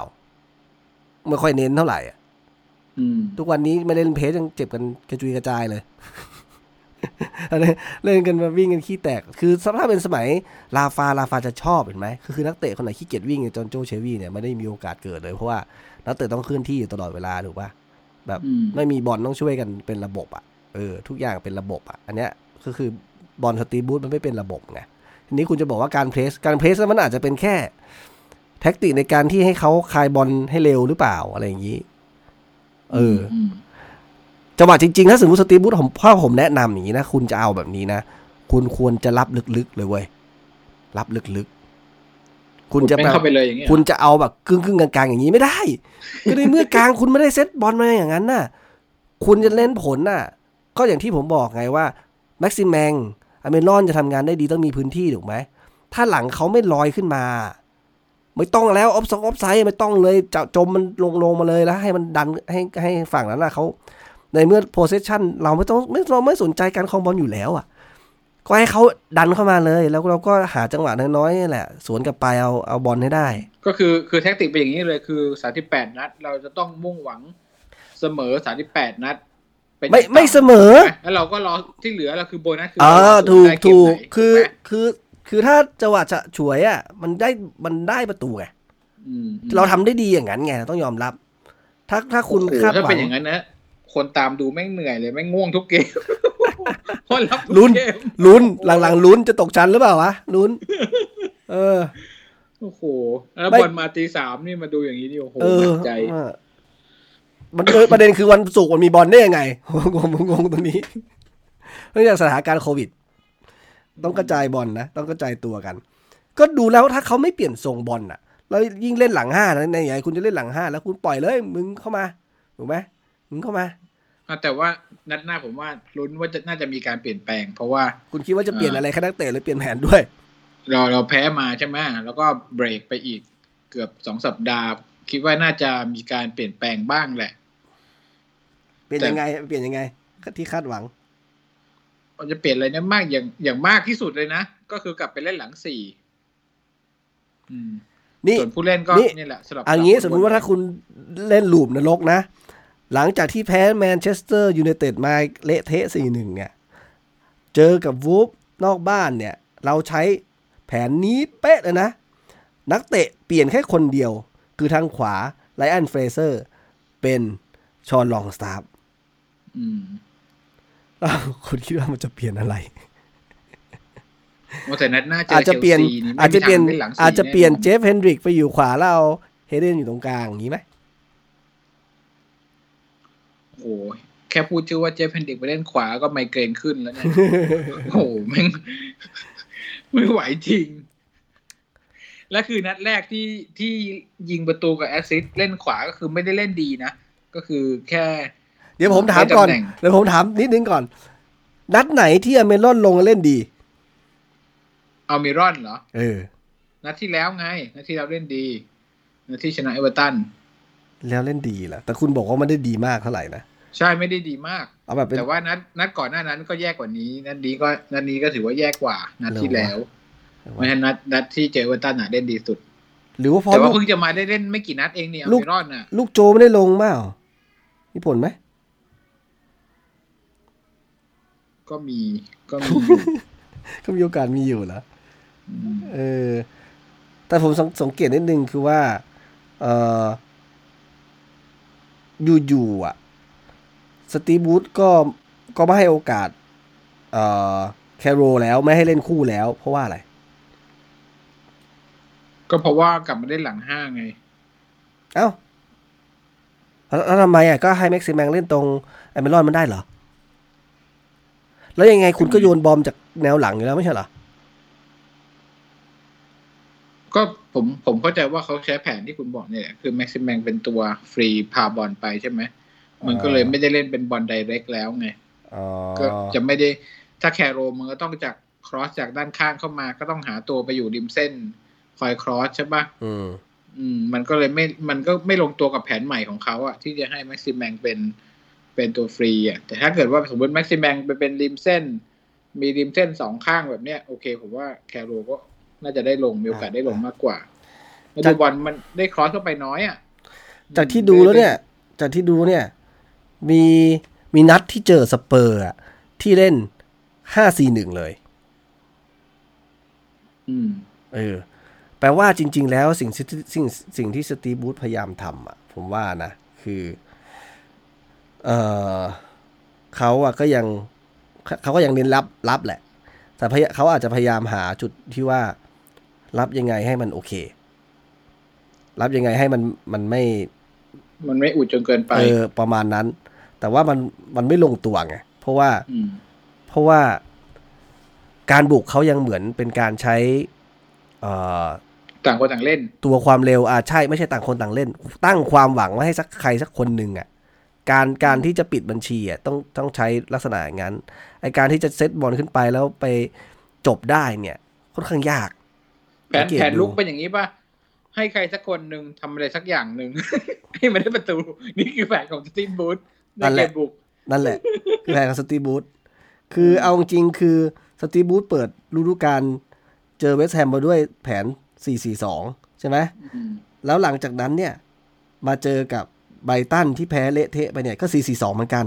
ไม่ค่อยเน้นเท่าไหร่อะอืมทุกวันนี้ไม่เล่นเพจยังเจ็บกันกระจุยกระจายเลยอันนี้เล่นกันมาวิ่งกันขี้แตก คือสภาพเป็นสมัยลาฟาลาฟาจะชอบเห็นไหมคือคือนักเตะคนไหนขี้เกียจวิ่งอย่างจอห์นโจเชวี่เนี่ยไม่ได้มีโอกาสเกิดเลยเพราะว่า นักเตะต้องเคลื่อนที่อยู่ตลอดเวลาถูกปะแบบอืมไม่มีบอลต้องช่วยกันเป็นระบบอะเออทุกอย่างเป็นระบบอะอันเนี้ยก็คือบอลสตีฟ บรูซมันไม่เป็นระบบไงทีนี้คุณจะบอกว่าการ press การ press มันอาจจะเป็นแค่ แท็กติกในการที่ให้เขาคายบอลให้เร็วหรือเปล่าอะไรอย่างนี้ เออมจังหวะจริงๆ ถ้าสมมติสตีฟ บรูซผมพ่อผมแนะนำอย่างนี้นะ คุณจะเอาแบบนี้นะ คุณควรจะรับลึกๆเลยเว้ย รับลึกๆ คุณจะแม่งแบบเข้าไปเลยอย่างเงี้ยคุณจะเอาแบบครึ่งๆกลางๆอย่างนี้ไม่ได้ก็ในเมื่อกลางคุณไม่ได้เซตบอลมาอย่างนั้นน่ะ คุณจะเล่นผลน่ะ ก็อย่างที่ผมบอกไงว่าแม็กซิมแมงอัลมิรอนจะทำงานได้ดีต้องมีพื้นที่ถูกไหม ถ้าหลังเขาไม่ลอยขึ้นมา ไม่ต้องแล้วออฟซอง offside ไม่ต้องเลยจะจมมันลงลงมาเลยแล้วให้มันดันให้ให้ฝั่งนั้นน่ะเขาในเมื่อ possession เราไม่ต้องไม่เราไม่สนใจการครองบอลอยู่แล้วอะ ก็ให้เขาดันเข้ามาเลย แล้วเราก็หาจังหวะน้อยๆนี่แหละ สวนกลับไปเอาเอาบอลให้ได้ ก็คือคือแท็กติกเป็นอย่างนี้เลยคือสามสิบแปดนัด เราจะต้องมุ่งหวังเสมอสามสิบแปดนัดเป็นไม่ไม่เสมอ แล้วเราก็รอที่เหลือเราคือโบนัสคืออ่าเราถูกได้เมถูกไหนคือถูกไหมคือคือถ้าจังหวะจะฉวยอะ มันได้มันได้ประตูไงอืมเราทำได้ดีอย่างนั้นไงต้องยอมรับ ถ้าถ้าคุณโอ้โหคาดถ้าหวัเป็นงอย่างนั้นนะคนตามดูแม่งเหนื่อยเลยแม่งง่วงทุกเกม คนรับทุกลุ้นเกมลุ้นหลังๆลุ้นจะตกชั้นหรือเปล่าวะลุ้น เออโอ้โหแล้วไม่บอลมาตีสามนี่มาดูอย่างนี้นี่โอ้โหเออหนักใจเออมันเออประเด็นคือวันศุกร์มันมีบอลได้ยังไงงงงงตรงนี้เนื่องจากสถานการณ์โควิด ต้องกระจายบอลนะต้องกระจายตัวกัน ก็ดูแล้วถ้าเขาไม่เปลี่ยนทรงบอลอะแล้วยิ่งเล่นหลังห้านะในใหญ่คุณจะเล่นหลังห้าแล้วคุณปล่อยเลย มึงเข้ามาถูกไหมมึงเข้ามาอะ แต่ว่านัดหน้าผมว่าลุ้นว่าจะน่าจะมีการเปลี่ยนแปลง เพราะว่า คุณคิดว่าจะเปลี่ยนอ่าอะไรแค่นักเตะหรือเปลี่ยนแผนด้วย เราเราแพ้มาใช่ไหมแล้วก็เบรกไปอีกเกือบสองสัปดาห์ คิดว่าน่าจะมีการเปลี่ยนแปลงบ้างแหละ เปลี่ยนแต่ยังไง เปลี่ยนยังไงที่คาดหวังเราจะเปลี่ยนอะไรเนี่ยมากอย่างอย่างมากที่สุดเลยนะ ก็คือกลับไปเล่นหลังสี่อืมนี่ส่วนผู้เล่นก็นี่นี่แหละสลับอันนี้สลับสมมุติว่าถ้าคุณเล่น loop นรกนะ หลังจากที่แพ้แมนเชสเตอร์ยูไนเต็ดมาเละเทะสี่หนึ่งเนี่ย เจอกับวูล์ฟนอกบ้านเนี่ย เราใช้แผนนี้เป๊ะเลยนะ นักเตะเปลี่ยนแค่คนเดียว คือทางขวาไรอันเฟรเซอร์ เป็นฌอนลองสตาฟฟ์อืมคุณคิดว่ามันจะเปลี่ยนอะไรว่าแต่นัดหน้าเจออาจจะเปลี่ยนเชลซีไม่อาจจะเปลี่ยนมีทางล่หลังสี่อาจจะเปลี่ยนแอเจฟเฮนดริกไปอยู่ขวาแล้วเอาเฮเดนอยู่ตรงกลางอย่างนี้ไหม โอ้โหแค่พูดชื่อว่าเจฟฟ์ เฮนดริกไปเล่นขวาก็ไมเกรนขึ้นแล้วเนี่ยโอ้โหแม่งไม่ไหวจริง และคือนัดแรกที่ที่ยิงประตูกับ assist เล่นขวาก็คือไม่ได้เล่นดีนะ ก็คือแค่ เดี๋ยวผมถามก่อนได้ตำแหน่งเดี๋ยวผมถามนิดนึงก่อน นัดไหนที่อัลมิรอนลงเล่นดีอัลมิรอนเหรอ เออ นัดที่แล้วไง นัดที่แล้วเล่นดี นัดที่ชนะเอเวอร์ตัน แล้วเล่นดีแหละแต่คุณบอกว่าไม่ได้ดีมากเท่าไหร่นะ ใช่ไม่ได้ดีมาก เอาแบบเป็นแต่ว่านัดนัดก่อนหน้านั้นก็แย่กว่านี้ นัดนี้ก็นัดนี้ก็ถือว่าแย่กว่า นัดที่แล้วเหรอวะไม่ใช่นัดนัดที่เจอเอเวอร์ตันอะเล่นดีสุด หรือว่าเพราะแต่ลูว่ากเพิ่งจะมาได้เล่นไม่กี่นัดเองเนี่ยเอาลูกไม่รอดน่ะ ลูกโจไม่ได้ลงเปล่ามีผลไหมก็มีก็มีอยู่ก็มีโอกาสมีอยู่เหรออืมเออ แต่ผมสังสังเกตนิดนึงคือว่า เออ อยู่ๆอะสตีฟบูธก็ก็ไม่ให้โอกาสเอ่อแคโรแล้วไม่ให้เล่นคู่แล้ว เพราะว่าอะไร ก็เพราะว่ากลับมาเล่นหลังห้าไง เอ้าแล้วแล้วทำไมอะก็ให้แม็กซิแมงเล่นตรงไอเมรอนมันได้เหรอ แล้วยังไงคุณก็โยนบอมจากแนวหลังอยู่แล้วไม่ใช่เหรอ ก็ผมผมเข้าใจว่าเขาใช้แผนที่คุณบอกเนี่ยแหละคือแม็กซิมแมงเป็นตัวฟรีพาบอลไปใช่ไหม มันก็เลยไม่ได้เล่นเป็นบอลไดเรกแล้วไงอ๋อก็จะไม่ได้ถ้าแคโรมันก็ต้องจากครอสจากด้านข้างเข้ามา ก็ต้องหาตัวไปอยู่ริมเส้น คอย cross ใช่ปะอืมอืมมันก็เลยไม่ มันก็ไม่ลงตัวกับแผนใหม่ของเขาอะที่จะให้แม็กซิมแมงเป็นเป็นตัวฟรีอะแต่ถ้าเกิดว่าสมมติแม็กซิมแมงไปเป็นริมเส้น มีริมเส้นสองข้างแบบเนี้ยโอเค ผมว่าแคร์โรลล์ก็ น่าจะได้ลงมีโอกาสได้ลงมากกว่าแล้วดูบอลมันได้ cross เข้าไปน้อยอะจากที่ดูแล้วเนี่ย จากที่ดูเนี่ย มีมีนัดที่เจอสเปอร์อะที่เล่นห้าสี่หนึ่งเลย อืม เออ แปลว่าจริง ๆ แล้วสิ่งที่สิ่งสิ่งที่สตีฟบูธพยายามทำอะ ผมว่านะ คือ เออเขาอะก็ยังเขาเขาก็ยังเน้นรับรับแหละ แต่พยเขาอาจจะพยายามหาจุดที่ว่า รับยังไงให้มันโอเค รับยังไงให้มันมันไม่ มันไม่อุดจนเกินไป เออ ประมาณนั้น แต่ว่ามันมันไม่ลงตัวไง เพราะว่าอืมเพราะว่าการบุกเขายังเหมือนเป็นการใช้เอ่อต่างคนต่างเล่น ตัวความเร็วอ่าใช่ไม่ใช่ต่างคนต่างเล่น ตั้งความหวังไว้ให้สักใครสักคนหนึ่งอะการการที่จะปิดบัญชีอะต้องต้องใช้ลักษณะอย่างนั้นไอการที่จะเซตบอลขึ้นไปแล้วไปจบได้เนี่ยค่อนข้างยาก แผนสังเกตแผนลุกดูเป็นอย่างนี้ป่ะ ให้ใครสักคนหนึ่งทำอะไรสักอย่างหนึ่งให้มันได้ประตู นี่คือแผนของสตีฟบูธในเกมบุก นั่นแหละคือแผนของสตีบูธคือเอาจริงๆคือสตีบูธเปิดฤดูกาลเจอเวสต์แฮมมาด้วยแผน 4-4-2 ใช่ไหมอืมแล้วหลังจากนั้นเนี่ย มาเจอกับไบรตันที่แพ้เละเทะไปเนี่ย ก็ 4-4-2 เหมือนกัน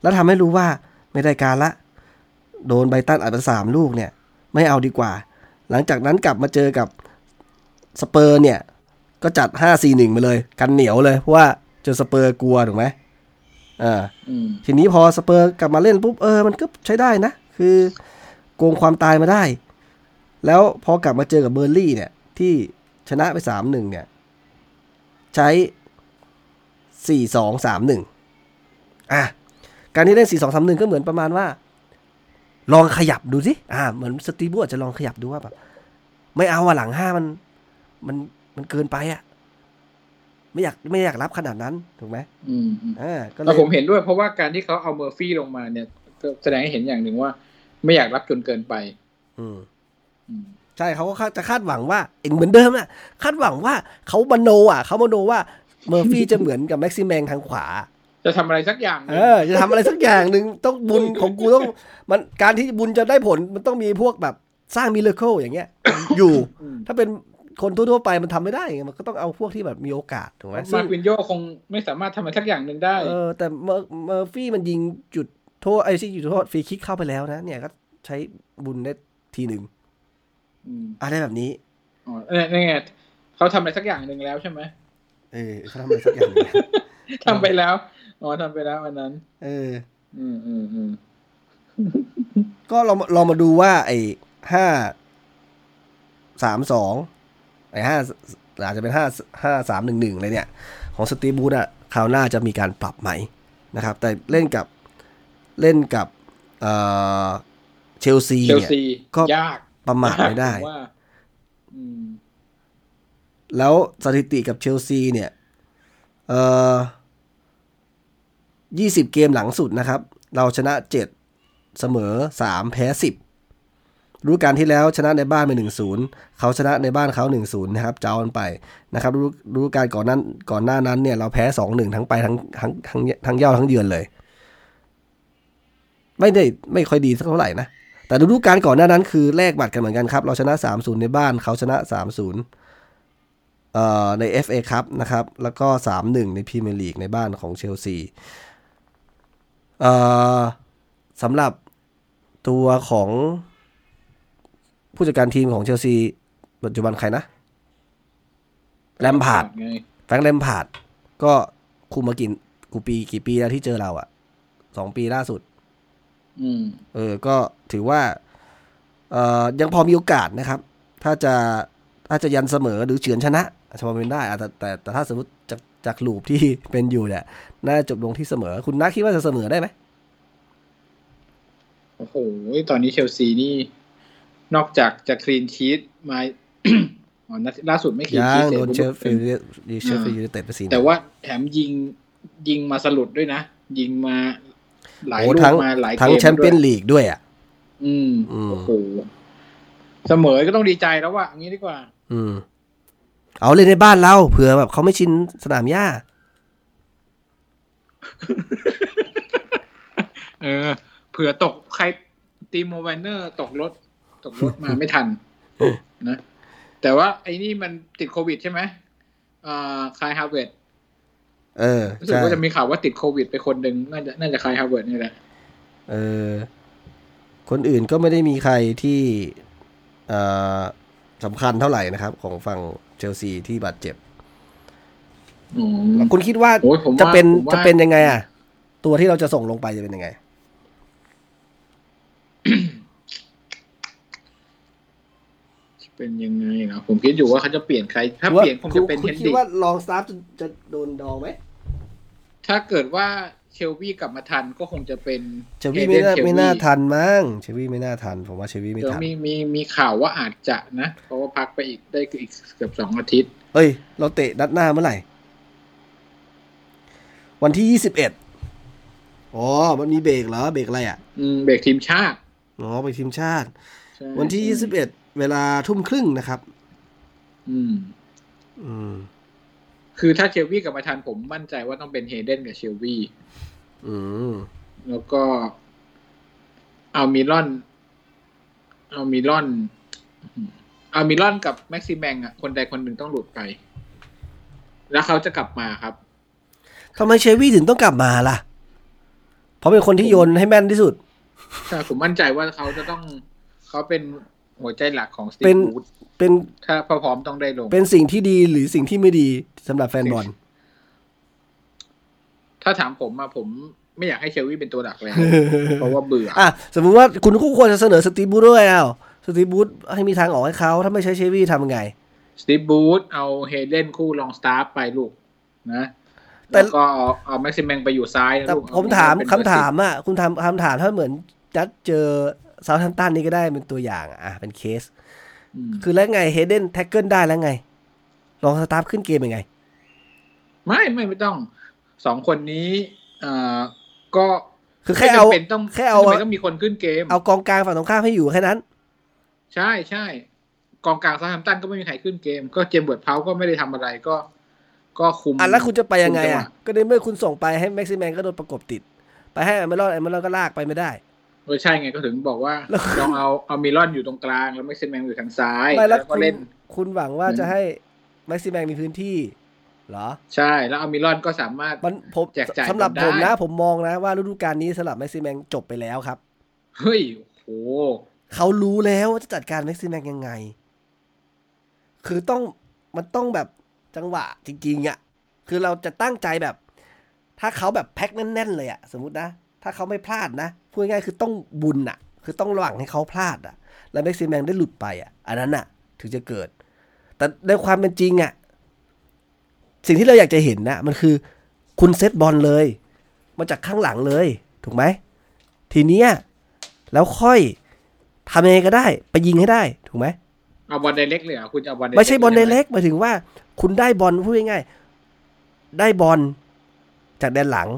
แล้วทำให้รู้ว่าไม่ได้การละ โดนไบรตันอัดไปสามลูกเนี่ย ไม่เอาดีกว่า หลังจากนั้นกลับมาเจอกับสเปอร์เนี่ย ก็จัด 5-4-1ไปเลย กันเหนียวเลยเพราะว่าเจอสเปอร์กลัวถูกไหมอ่าอืมทีนี้พอสเปอร์กลับมาเล่นปุ๊บเออมันก็ใช้ได้นะ คือโกงความตายมาได้ แล้วพอกลับมาเจอกับเบิร์นลีย์เนี่ย ที่ชนะไปสามหนึ่งเนี่ย ใช้สี่สองสามหนึ่งอะการที่เล่นสี่สองสามหนึ่งก็เหมือนประมาณว่า ลองขยับดูสิอ่าเหมือนสตีบูอาจจะลองขยับดูว่าแบบ ไม่เอาอะหลังห้ามัน มันมันเกินไปอะไม่อยากไม่อยากรับขนาดนั้นถูกไหมอืมอืมอ่าก็เลแต่ยผมเห็นด้วยเพราะว่าการที่เขาเอาเมอร์ฟี่ลงมาเนี่ยก็แสดงให้เห็นอย่างหนึ่งว่า ไม่อยากรับจนเกินไป อืมอืมใช่เขาก็คาดจะคาดหวังว่าเองเหมือนเดิมอะคาดหวังว่าเขามโนอะเขามโนว่าเมอร์ฟี่จะเหมือนกับแม็กซิแมงทางขวา จะทำอะไรสักอย่างหนึ่เองอจะทำอะไรสักอย่างหนึ่งต้องบุญของกูต้องมันการที่บุญจะได้ผลมันต้องมีพวกแบบสร้าง miracle อย่างเงี้ย อยู่มถ้าเป็นคนทั่วๆไปมันทำไม่ได้ไงมันก็ต้องเอาพวกที่แบบมีโอกาสถูกไหมมาร์ควินโยคงไม่สามารถทำอะไรสักอย่างหนึ่งได้เออแต่เมอร์เมอร์ฟี่มันยิงจุดโทษไอ้ที่จุดโทษฟรีคิกเข้าไปแล้วนะ เนี่ยก็ใช้บุญได้ทีหนึ่งมอะไรแบบนี้อ๋อเนี่ยนี่ไงเขาทำอะไรสักอย่างหนึ่งแล้วใช่ไหมเออเขาทำอะไรสักอย่างหนึ่งทำไปแล้ว อ๋อทำไปแล้วอันนั้น เออ อืมอืมอืมก็เราเรามาดูว่า ไอ้ห้าสามสองไอ้ห้าอาจจะเป็นห้าห้าสามหนึ่งหนึ่งอะไรเนี่ย ของสตีบูธอะคราวหน้าจะมีการปรับไหมนะครับ แต่เล่นกับเล่นกับเอ่อเชลซีเชลเนี่ยซีก็ยากประมาทไม่ได้ผมว่าอืมแล้วสถิติกับเชลซีเนี่ย เอ่อ ยี่สิบเกมหลังสุดนะครับ เราชนะเจ็ดเสมอสามแพ้สิบฤดูกาลที่แล้วชนะในบ้านไปหนึ่งศูนย์เขาชนะในบ้านเขาหนึ่งศูนย์นะครับเจ้ากันไปนะครับฤดูฤดูกาลก่อนนั้นก่อนหน้านั้นเนี่ยเราแพ้สองหนึ่งทั้งไปทั้งทั้งทั้งทั้งเย่าทั้งเยือนเลย ไม่ได้ไม่ค่อยดีสักเท่าไหร่นะแต่ฤดูกาลก่อนหน้านั้นคือแลกบัตรกันเหมือนกันครับ เราชนะสามศูนย์ในบ้านเขาชนะสามศูนย์เอ่อใน FA ครับนะครับ แล้วก็ 3-1 ในพรีเมียร์ลีกในบ้านของเชลซี สำหรับตัวของผู้จัดการทีมของเชลซี ปัจจุบันใครนะแลมพาร์ดไงแฟรงค์แลมพาร์ดก็คุมมากินกูปีกี่ปีแล้วที่เจอเราอะสองปีล่าสุดอืมเออ ก็ถือว่า เอ่อ ยังพอมีโอกาสนะครับ ถ้าจะถ้าจะยันเสมอหรือเฉือนชนะอาจจะพอเป็นได้อะแต่แต่แต่ถ้าสมมติ จากจาก loop ที่เป็นอยู่เนี่ยน่าจะจบลงที่เสมอ คุณนักคิดว่าจะเสมอได้ไหมโอ้โห ตอนนี้เชลซีนี่ นอกจากจะ clean sheet มาอ๋อนัดล่าสุดไม่ clean sheet ยังโดนเชฟฟิลด์เชฟฟิลด์ยูไนเต็ดไปสี่แต่ว่าแถมยิงยิงมาสลุดด้วยนะ ยิงมาหลายลูกโอ้ทั้งมาหลายเกมทั้งแชมเปี้ยนด้วยลีกด้วยอะอืมอืมโอ้โหเสมอก็ต้องดีใจแล้วว่ะอย่างนี้ดีกว่า อืม เอาเลยในบ้านเราเผื่อแบบเขาไม่ชินสนามหญ้า เออ เผื่อตกใครติโมแวร์เนอร์ตกรถ ตกรถมาไม่ทันนะแต่ว่าไอ้นี่มันติดโควิดใช่ไหมอ่าคายฮาร์เวิร์ดเออรู้สึกใช่ว่าจะมีข่าวว่าติดโควิดไปคนหนึ่งน่าจะน่าจะคายฮาร์เวิร์ดนี่แหละเออ คนอื่นก็ไม่ได้มีใครที่เอ่อสำคัญเท่าไหร่นะครับ ของฝั่ง เชลซีที่บาดเจ็บอืมคุณคิดว่าโอ้ยผมว่าจะเป็นผมว่าจะเป็นยังไง อะ ตัวที่เราจะส่งลงไปจะเป็นยังไง เป็นยังไงนะผมคิดอยู่ว่าเขาจะเปลี่ยนใคร ถ้าเปลี่ยนคงจะเป็นเฮนดริกคุณคิดว่าลองสตาร์จะจะโดนดองไหมถ้าเกิดว่า เชลวีกลับมาทันก็คงจะเป็นเชลวีไม่น่าเอเดนไม่น่าเชลวีทันมั้งเชลวีไม่น่าทัน ผมว่าเชลวีไม่เดี๋ยวทันมีมีมีข่าวว่าอาจจะนะ เพราะว่าพักไปอีกได้อีกเกือบสองอาทิตย์ เอ้ย เราเตะนัดหน้าเมื่อไหร่ วันที่ยี่สิบเอ็ดอ๋อ มันมีเบรกเหรอ เบรกอะไรอะ อืม เบรกทีมชาติ อ๋อ ไปทีมชาติใช่วันที่ยี่สิบเอ็ดเวลาทุ่มครึ่งนะครับ อืม อืม คือถ้าเชลวีกลับมาทันผมมั่นใจว่าต้องเป็นเฮเดนกับเชลวีอืมแล้วก็เอามิลอน เอามิลอน เอามิลอนกับแม็กซิแมงอะ คนใดคนหนึ่งต้องหลุดไป แล้วเขาจะกลับมาครับทำไมเชลวีถึงต้องกลับมาล่ะ เพราะเป็นคนที่โยนให้แม่นที่สุดใช่ผมมั่นใจว่าเขาจะต้อง เขาเป็น หัวใจหลักของสตีฟบรูซเป็นเป็นถ้าพอพร้อมต้องได้ลง เป็นสิ่งที่ดีหรือสิ่งที่ไม่ดีสำหรับแฟนบอลถ้าถามผมมาผมไม่อยากให้เชลวีเป็นตัวหลักแล้วเพราะว่าเบื่ออะสมมุติว่าคุณก็ควรจะเสนอสตีฟบรูซด้วยอ้าวสตีฟบรูซให้มีทางออกให้เขาถ้าไม่ใช้เชลวีทำยังไงสตีฟบรูซเอาเฮย์เดนคู่ลองสตาฟฟ์ไปลูกนะแต่แล้วก็เอาเอาแม็กซิแมงไปอยู่ซ้ายนะแต่ลูกผมถามเอคำถามอะคุณทำคำถามถ้าเหมือนจัดเจอ เซาท์แฮมป์ตันนี่ก็ได้เป็นตัวอย่างอะเป็นเคสอืมคือแล้วไงเฮย์เดน tackle ได้แล้วไง ลองสตาฟฟ์ขึ้นเกมยังไง ไม่ไม่ไม่ต้องสองคนนี้เอ่อก็คือแค่เอาไม่จำเป็นต้องแค่เอาไม่จำเป็นต้องมีคนขึ้นเกม เอากองกลางฝั่งตรงข้ามให้อยู่แค่นั้น ใช่ใช่กองกลางเซาท์แฮมป์ตันก็ไม่มีใครขึ้นเกม ก็เจมส์วอร์ดเพราส์ก็ไม่ได้ทำอะไรก็ ก็คุมอะแล้วคุณจะไปยังไงคุมจัหอะก็ในเมื่อคุณส่งไปให้แม็กซิแมนก็โดนประกบติด ไปให้อัลมิรอนอัลมิรอนก็ลากไปไม่ได้ เออใช่ไงก็ถึงบอกว่าแล้วลองเอาเอามิรอนอยู่ตรงกลางแล้วแม็กซิแมงอยู่ทางซ้ายไม่แล้วแล้วก็คุณเล่นคุณหวังว่าอืมจะให้แม็กซิแมนมีพื้นที่เหรอ ใช่แล้วเอามิรอนก็สามารถมันผมแจกจ่ายสำหรับกันได้ผมนะ ผมมองนะว่าฤดูกาลนี้สำหรับแม็กซิแมนจบไปแล้วครับ เฮ้ยโหเขารู้แล้วว่าจะจัดการแม็กซิแมนยังไง คือต้องมันต้องแบบจังหวะจริงๆอะคือเราจะตั้งใจแบบ ถ้าเขาแบบแพ็คแน่นๆเลยอะ สมมตินะ ถ้าเขาไม่พลาดนะ พูดง่ายๆคือต้องบุญอะคือต้องระหว่างให้เขาพลาดอะแล้วแม็กซิแมนได้หลุดไปอะอันนั้นอะถึงจะเกิด แต่ในความเป็นจริงอะสิ่งที่เราอยากจะเห็นนะมันคือคุณเซตบอลเลย มาจากข้างหลังเลย ถูกไหม ทีเนี้ยแล้วค่อยทำยังไงก็ได้ ไปยิงให้ได้ ถูกไหมเอาบอลไดเล็กเลยเหรอคุณจะเอาบอลไม่ใช่บอลหในเล็กหมายถึงว่า คุณได้บอลพูดง่ายๆได้บอลจากแดนหลัง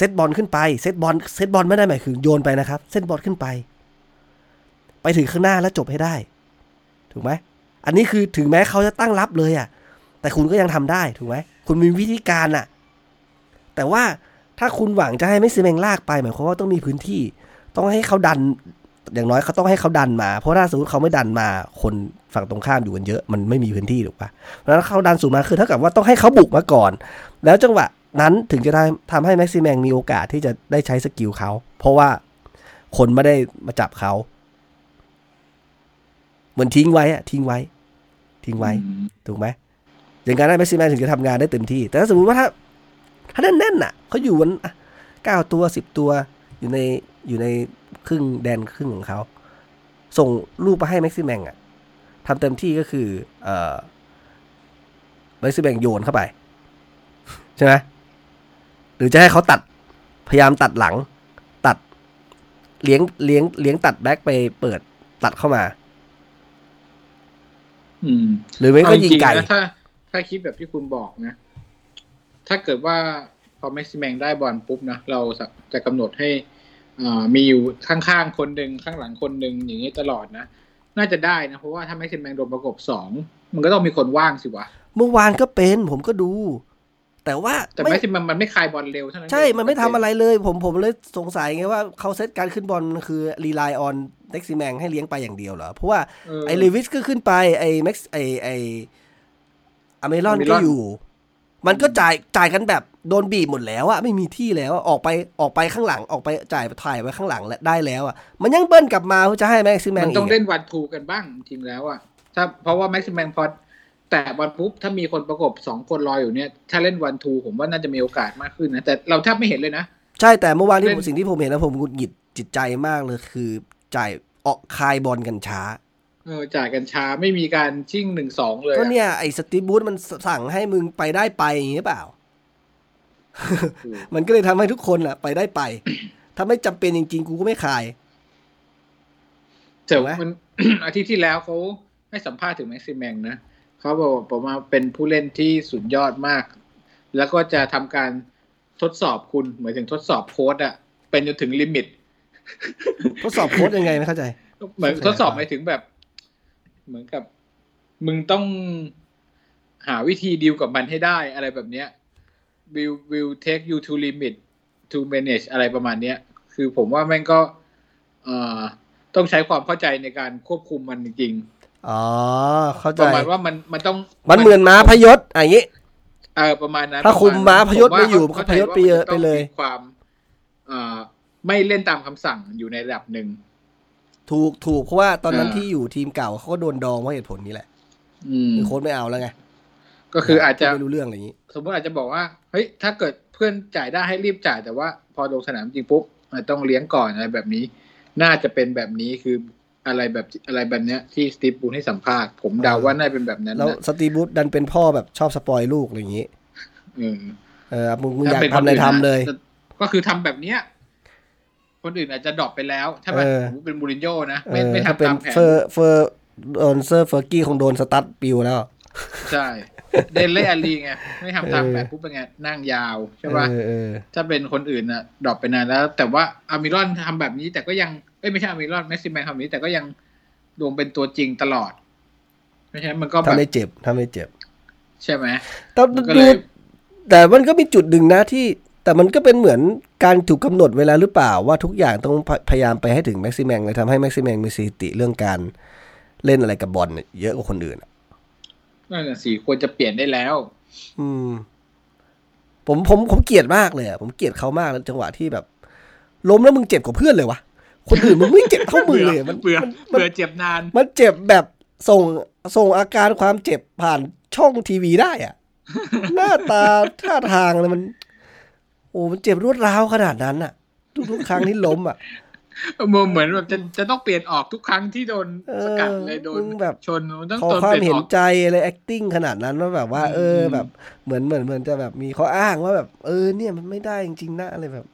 เซตบอลขึ้นไปเซตบอลเซตบอลไม่ได้หมายถึงโยนไปนะครับ เซตบอลขึ้นไป ไปถึงข้างหน้าแล้วจบให้ได้ ถูกไหมอันนี้คือถึงแม้เขาจะตั้งรับเลยอะ่ะ แต่คุณก็ยังทำได้ถูกไหมคุณมีวิธีการอะ แต่ว่าถ้าคุณหวังจะให้ไม่ซีเมงลากไปหมายความว่าต้องมีพื้นที่ ต้องให้เขาดัน อย่างน้อยเขาต้องให้เขาดันมา เพราะถ้าสมมติเขาไม่ดันมา คนฝั่งตรงข้ามอยู่กันเยอะ มันไม่มีพื้นที่ถูกปะเพราะฉะนั้นเขาดันสูงมาคือเท่ากับว่าต้องให้เขาบุกมาก่อน แล้วจังหวะ นั้นถึงจะได้ทำให้แม็กซิแมงมีโอกาสที่จะได้ใช้ skill เขา เพราะว่าคนไม่ได้มาจับเขา เหมือนทิ้งไว้อะทิ้งไว้ ทิ้งไว้อืมถูกไหมอย่างนั้นแม็กซิแมนถึงจะทำงานได้เต็มที่ แต่ถ้าสมมติว่าถ้า ถ้าแน่นๆน่ะเขาอยู่วันเก้าตัวสิบตัวอยู่ในอยู่ในครึ่งแดนครึ่งของเขา ส่งลูกไปให้แม็กซิแมงอะทำเต็มที่ก็คือ เอ่อแม็กซิแมงโยนเข้าไป ใช่ไหม หรือจะให้เขาตัดพยายามตัดหลัง ตัดเลี้ยงเลี้ยงเลี้ยงตัดแบ็กไปเปิดตัดเข้ามา อืม หรือไม่ก็เอาจริงยิงไกลๆนะถ้า ถ้าคิดแบบที่คุณบอกนะ ถ้าเกิดว่าพอแม็กซิแมงได้บอลปุ๊บนะ เราจะกำหนดให้อ่ามีอยู่ข้างๆคนหนึ่งข้างหลังคนหนึ่งอย่างนี้ตลอดนะ น่าจะได้นะ เพราะว่าถ้าแม็กซิแมงโดนประกบสองมันก็ต้องมีคนว่างสิวะ เมื่อวานก็เป็นผมก็ดู แต่ว่าแต่ไม่แม็กซิแมงมันไม่คลายบอลเร็วเท่านั้นใช่เองมันไม่ทำอะไรเลย ผมผมเลยสงสัยไงว่าเขาเซตการขึ้นบอลมันคือ rely onเน็กซิแมงให้เลี้ยงไปอย่างเดียวเหรอ เพราะว่าเออไอเลวิสก็ขึ้นไปไอแม็กไอไออเมรอนอเมรอนก็อยู่ มันก็จ่ายจ่ายกันแบบโดนบีบหมดแล้วอะไม่มีที่แล้วอะออกไปออกไปข้างหลังออกไปจ่ายถ่ายไว้ข้างหลังและได้แล้วอะมันยังเบิ้ลกลับมาเพื่อจะให้แม็กซิแมงมันต้องอีกเล่อะนวันทูกันบ้างจริงแล้วอะถ้าเพราะว่าแม็กซิแมงพอ แต่บอลปุ๊บถ้ามีคนประกบสองคนรออยู่เนี่ยถ้าเล่นวันทูผมว่าน่าจะมีโอกาสมากขึ้นนะแต่เราแทบไม่เห็นเลยนะ ใช่แต่เมื่อวานที่เล่ผมนสิ่งที่ผมเห็นแล้วผมหงุดหงิดจิตใจมากเลยคือจ่ายออกคายบอลกันช้าเออจ่ายกันช้าไม่มีการชิ่งหนึ่งสองเลยก็อะเนี่ยไอ้สตีฟบูธมันสั่งให้มึงไปได้ไปอย่างนี้เปล่าถูกมันก็เลยทำให้ทุกคนอะ ไปได้ไป ถ้าไม่จำเป็นจริงๆกูก็ไม่ขายแต่ถูกไหมมันอาทิตย์ที่แล้วเขาให้สัมภาษณ์ถึงแม็กซิแมงนะ เขาบอกผมว่าเป็นผู้เล่นที่สุดยอดมาก แล้วก็จะทำการทดสอบคุณหมายถึงทดสอบโค้ดอะเป็นจนถึงลิมิต ทดสอบโค้ดยังไงไม่เข้าใจ เหมือนใช่ทดสอบครับหมายถึงแบบ เหมือนกับ มึงต้องหาวิธีดีลกับมันให้ได้อะไรแบบเนี้ย will will take you to limit to manage อะไรประมาณเนี้ย คือผมว่าแม่งก็เอ่อต้องใช้ความเข้าใจในการควบคุมมันจริง อ๋อ เข้าๆใจประมาณว่ามันมันต้อง มันเหมือนม้าพยศอย่างนี้เออประมาณนั้นถ้าคุมประณม้าพยศผว่ไม่อยู่เข้าพยศใจว่าไปเยอะมันจต้องไปเลยมีความเอ่อไม่เล่นตามคำสั่งอยู่ในระดับหนึ่งถูกถูกเพราะว่าตอนนั้นอ่าที่อยู่ทีมเก่าเขาก็โดนดองเพราะเหตุผลนี้แหละ อืมคือโค้ดไม่เอาแล้วไงก็คืออาจจะไม่รู้เรื่องอะไรอย่างนี้ สมมติอาจจะบอกว่าเฮ้ยถ้าเกิดเพื่อนจ่ายได้ให้รีบจ่ายแต่ว่าพอลงสนามจริงปุ๊บอะต้องเลี้ยงก่อนอะไรแบบนี้ น่าจะเป็นแบบนี้คือ อะไรแบบอะไรแบบเนี้ยที่สตีฟบรูซให้สัมภาษณ์ผมเดาว่าน่าจะเป็นแบบนั้นแล้วนะสตีฟบรูซดันเป็นพ่อแบบชอบ spoil ลูกอะไรอย่างนี้เออเออมึงมึงอยากเป็นทำอะไรคนนทำเลยนะก็คือทำแบบเนี้ย คนอื่นอาจจะ drop ไปแล้ว ถ้าแบบเออสมมุติเป็นมูรินโญ่นะเอไม่อไม่ถ้าทำเป็นตามแผนเฟอร์เฟอร์โดนเซอร์เฟอร์กี้คงโดนสตั๊ดปลิวแล้ว ใช่เดเล่อัลลีไงไม่ทำตามเออแผนปุ๊บเป็นไงนั่งยาวใช่ป่ะเออเออถ้าเป็นคนอื่นน่ะ drop ไปนานแล้ว แต่ว่าอามิรอนทำแบบนี้แต่ก็ยัง เอ้ยไม่ใช่อามิรอนแม็กซิแมนทำแบบนี้แต่ก็ยังลงเป็นตัวจริงตลอดไม่ใช่มันก็แบถ้าไม่เจ็บถ้าไม่เจ็บ ใช่ไหมแต่มันก็ดูเลยแต่มันก็มีจุดหนึ่งนะที่ แต่มันก็เป็นเหมือนการถูกกำหนดเวลาหรือเปล่าว่าทุกอย่างต้องพยายามไปให้ถึงแม็กซิแมงเลยทำให้แม็กซิแมงมีสถิติเรื่องการเล่นอะไรกับบอลเนี่ยเยอะกว่าคนอื่นอะนั่นน่ะสิควรจะเปลี่ยนได้แล้ว อืม ผมผมผมเกลียดมากเลยอะผมเกลียดเขามากแล้วจังหวะที่แบบ ล้มแล้วมึงเจ็บกว่าเพื่อนเลยวะ คนอื่นมึงไม่เจ็บเท่ามึงเลยอะมันเบื่อมันมันเบื่อเจ็บนาน มันเจ็บแบบส่งส่งอาการความเจ็บผ่านช่องทีวีได้อะหน้าตาท่าทางอะไรมัน โอ้มันเจ็บรวดร้าวขนาดนั้นอะทุกทุกๆครั้งที่ล้มอะเหมือนแบบจะจะต้องเปลี่ยนออกทุกครั้งที่โดนเออสกัดเลยโดนมึงแบบชนมันต้องขอโดนควาเปมลี่ยนเห็อนอกใจอะไร acting ขนาดนั้นว่าแบบว่า เอออืมแบบเหมือนเหมือนเหมือนจะแบบมีข้ออ้างว่าแบบ เออเนี่ยมันไม่ได้จริงๆนะอะไรแบบ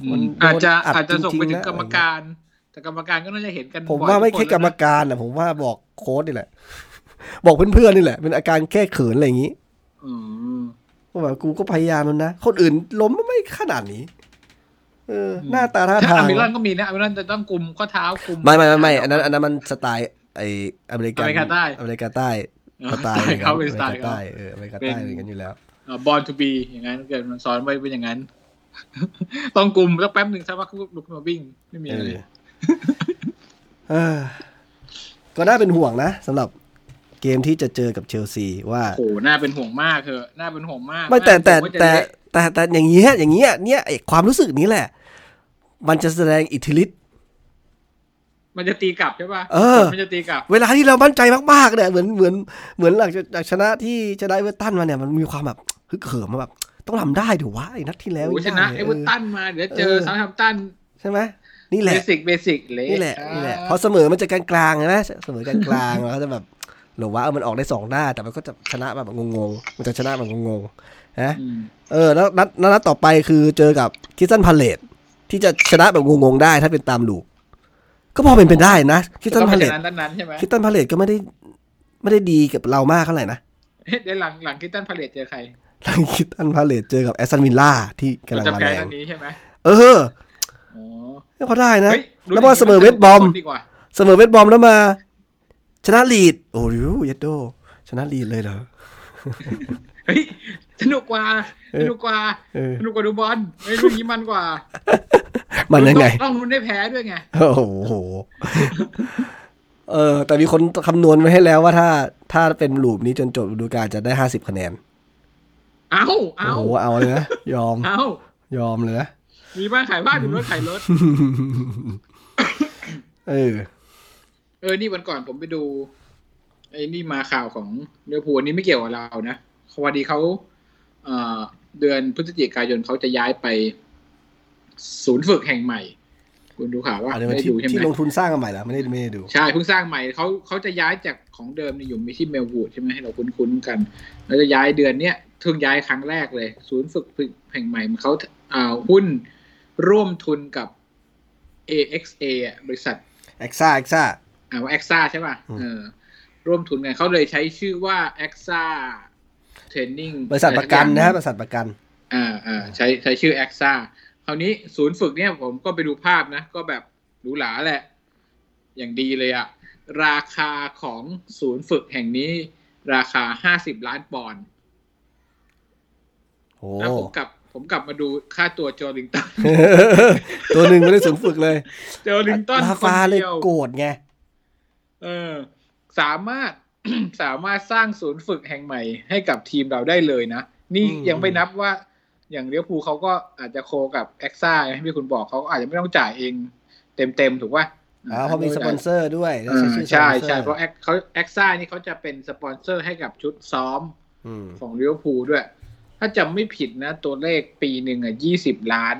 อืมันมโดนอาจจะอัดอาจจะส่งไปจริงๆถึงนะกรรมการ แต่กรรมการก็น่าจะเห็นกันผมบ่อยว่าไม่ทุแค่นกรรมแล้วนะการนะผมว่าบอกโค้ดนี่แหละ บอกเพื่อนๆนี่แหละ เป็นอาการแค่เขินอะไรอย่างนี้อืมว่าแบบกูก็พยายามแล้วนะ คนอื่นล้มไม่ขนาดนี้ เออ หน้าตาท่าถ้าทางอามิรอนก็มีนะอามิรอนจะต้องกุมข้อเท้ากุมไม่ไม่ไม่ไม่อันนั้นอันนั้นมันสไตล์ไออเมริกันอเมริกาใต้อเมริกาใต้เออสไตล์เขาเป็นสไตล์เขาอสเมไตริกาเขาใต้เอออเมริกาใต้เป็นอย่างนั้นอยู่แล้ว born to be อย่างนั้นเกิดมันสอนไว้เป็นอย่างนั้น ต้องกุมแล้วแป๊บหนึ่งสักพักลุกขึ้นมาวิ่งไม่มีเออะไรอเออก็น่าเป็นห่วงนะสำหรับเกมที่จะเจอกับเชลซีว่าโอ้โหน่าเป็นห่วงมากเถอะน่าเป็นห่วงมาก ไม่แต่แต่ผมว่าจะแต่เละแต่แต่อย่างเงี้ยอย่างเงี้ยเนี่ยไอ้ความรู้สึกนี้แหละ มันจะแสดงอิทธิฤทธิ์มันจะตีกลับใช่ป่ะเออมันจะตีกลับ เวลาที่เรามั่นใจมากๆเนี่ยเหมือนเหมือนเหมือนหลังจากชนะที่ชนะเอเวอร์ตันมาเนี่ยมันมีความแบบฮึกเหิมมาแบบ ต้องทำได้ดูวะไอ้นัดที่แล้วโอ้โหชนะยากเลยเอเวอร์ตันมาเดี๋ยวเจอเออซาท์แฮมป์ตันใช่ไหมนี่แหละ basic basic เละนี่แหละนี่แหละอ่าพอเสมอมันจะกลางๆใช่ไหมเสมอกลางๆแล้วก็จะแบบหรือว่าเออมันออกได้สองหน้า แต่มันก็จะชนะแบบงงๆมันจะชนะแบบงงๆนะอืมเออแล้วนัดนัดต่อไปคือเจอกับคิสตันพาเลตที่จะชนะแบบงงๆได้ถ้าเป็นตามลูกก็พอเป็นไปได้นะคิสตันต้องพาไปเลชตนะนั้นนั้นใช่ไหมคิสตันพาเลตก็ไม่ได้ไม่ได้ดีกับเรามากเท่าไหร่นะ เฮ้ยเดี๋ยวหลังหลังคิตตันพาเลตเจอใครทางคิสตันพาเลตเจอกับแอสตันวิลล่าที่กำลังจะมาแพ้แรตงอนนี้ใช่ไหมเอออ๋อเขาได้นะเฮ้ยรู้แล้วมาเสมอเวสต์บอมดีกว่าเสมอเวสต์บอมแล้วมา ชนะลีด โอ้ยเยดโด ชนะลีดเลยเหรอเฮ้ยสนุกกว่าเอสอนุกกว่าเออสนุกกว่าดูบอลเฮ้ยรุ่นนี้มันกว่า มันยังไงต้องต้องลุ้นได้แพ้ด้วยไง โอ้โห เออ แต่มีคนคำนวณไว้ให้แล้วว่าถ้าถ้าเป็นลูปนี้จนจบฤดูกาลจะได้ห้าสิบคะแนน เอาโอ้เอาโหเอาเลยนะยอม เอายอมเลยนะมีบ้านขายบ้านมีรถขายรถ เออ เออ นี่วันก่อนผมไปดูไอ้นี่มาข่าวของเรือพูลอันนี้ไม่เกี่ยวกับเรานะพอดีเขาเอ่อเดือนพฤศจิกายนเขาจะย้ายไป ศูนย์ฝึกแห่งใหม่ คุณดูข่าวว่าอันนี้ไม่มันได้ที่ดูใช่ไหมที่ลงทุนสร้างกันใหม่แล้วไม่ได้ไม่ได้ดู ใช่เพิ่งสร้างใหม่เขาเขาจะย้ายจากของเดิมเนี่ยอยู่มีที่เมลวูดใช่ไหมให้เราคุ้นๆกันแล้วจะย้ายเดือนเนี้ยเพิ่งย้ายครั้งแรกเลย ศูนย์ฝึกแห่งใหม่เขาอ่าหุ้นร่วมทุนกับ AXA อะบริษัทเอ็กซ่าเอ็กซ่าอ่าว่า AXA ใช่ป่ะอืมเออร่วมทุนกันเขาเลยใช้ชื่อว่า AXA Training บริษัทประกันนะฮะบริษัทประกันอ่าอ่าใช้ใช้ชื่อ AXA คราวนี้ศูนย์ฝึกเนี่ยผมก็ไปดูภาพนะ ก็แบบหรูหราแหละ อย่างดีเลยอะราคาของศูนย์ฝึกแห่งนี้ ราคาห้าสิบล้านปอนด์โอ้แล้วผมกลับผมกลับมาดูค่าตัวโจลิงตัน ตัวหนึ่งไม่ได้ศูนย์ฝึกเลยโจลิงตันลาคนฟาเลยเดียวโกรธไง เออ สามารถสามารถสร้างศูนย์ฝึกแห่งใหม่ให้กับทีมเราได้เลยนะ นี่อืมยังไม่นับว่า อย่างลิเวอร์พูลเขาก็อาจจะ co กับ AXA อย่างที่คุณบอกเขาก็อาจจะไม่ต้องจ่ายเองเต็มๆถูกป่ะอ๋อเพราะมีสปอนเซอร์ด้วยแล้วเออชื่อใช่สปอนเซอร์ใช่เพราะแอคเขา AXA นี่เขาจะเป็นสปอนเซอร์ให้กับชุดซ้อมอืมของเลี้ยวภูลด้วย ถ้าจำไม่ผิดนะ ตัวเลขปีหนึ่งอะยี่สิบล้าน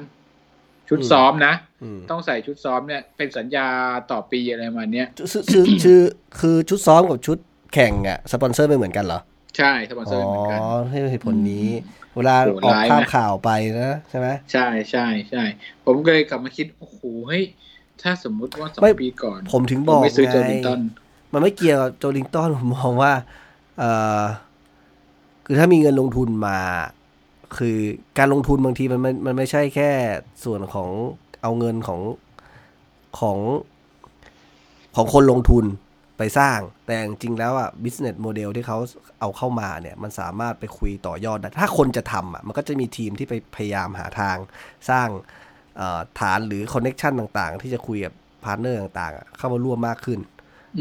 ชุดซ้อมนะอืมต้องใส่ชุดซ้อมเนี่ยเป็นสัญญาต่อปีอะไรประมาณเนี้ยชื่อชื่อชื่อคือชุดซ้อมกับชุดแข่งอะสปอนเซอร์ไม่เหมือนกันเหรอ ใช่สปอนเซอ๋ออร์เหมือนกันให้เหตุผลนี้ เวลาโหออกร้ายภาพนะข่าวไปนะใช่ไหมใช่ใช่ใช่ผมก็เลยกลับมาคิด โอ้โหเฮ้ยถ้าสมมุติว่าสองไม่ปีก่อน ผมถึงผบมอกไม่ซื้อไงโจลิงตันมันไม่เกี่ยวกับโจลิงตันผมมองว่า เออคือถ้ามีเงินลงทุนมา คือการลงทุนบางทีมันมันมันไม่ใช่แค่ส่วนของเอาเงินของของของคนลงทุน ไปสร้าง แต่จริงๆแล้วอะ business model ที่เขาเอาเข้ามาเนี่ย มันสามารถไปคุยต่อยอดได้ ถ้าคนจะทำอะ มันก็จะมีทีมที่ไปพยายามหาทางสร้างเอ่อฐานหรือคอนเน็ชันต่างๆ ที่จะคุยกับพาร์ทเนอร์ต่างๆอะเข้ามาร่วมมากขึ้น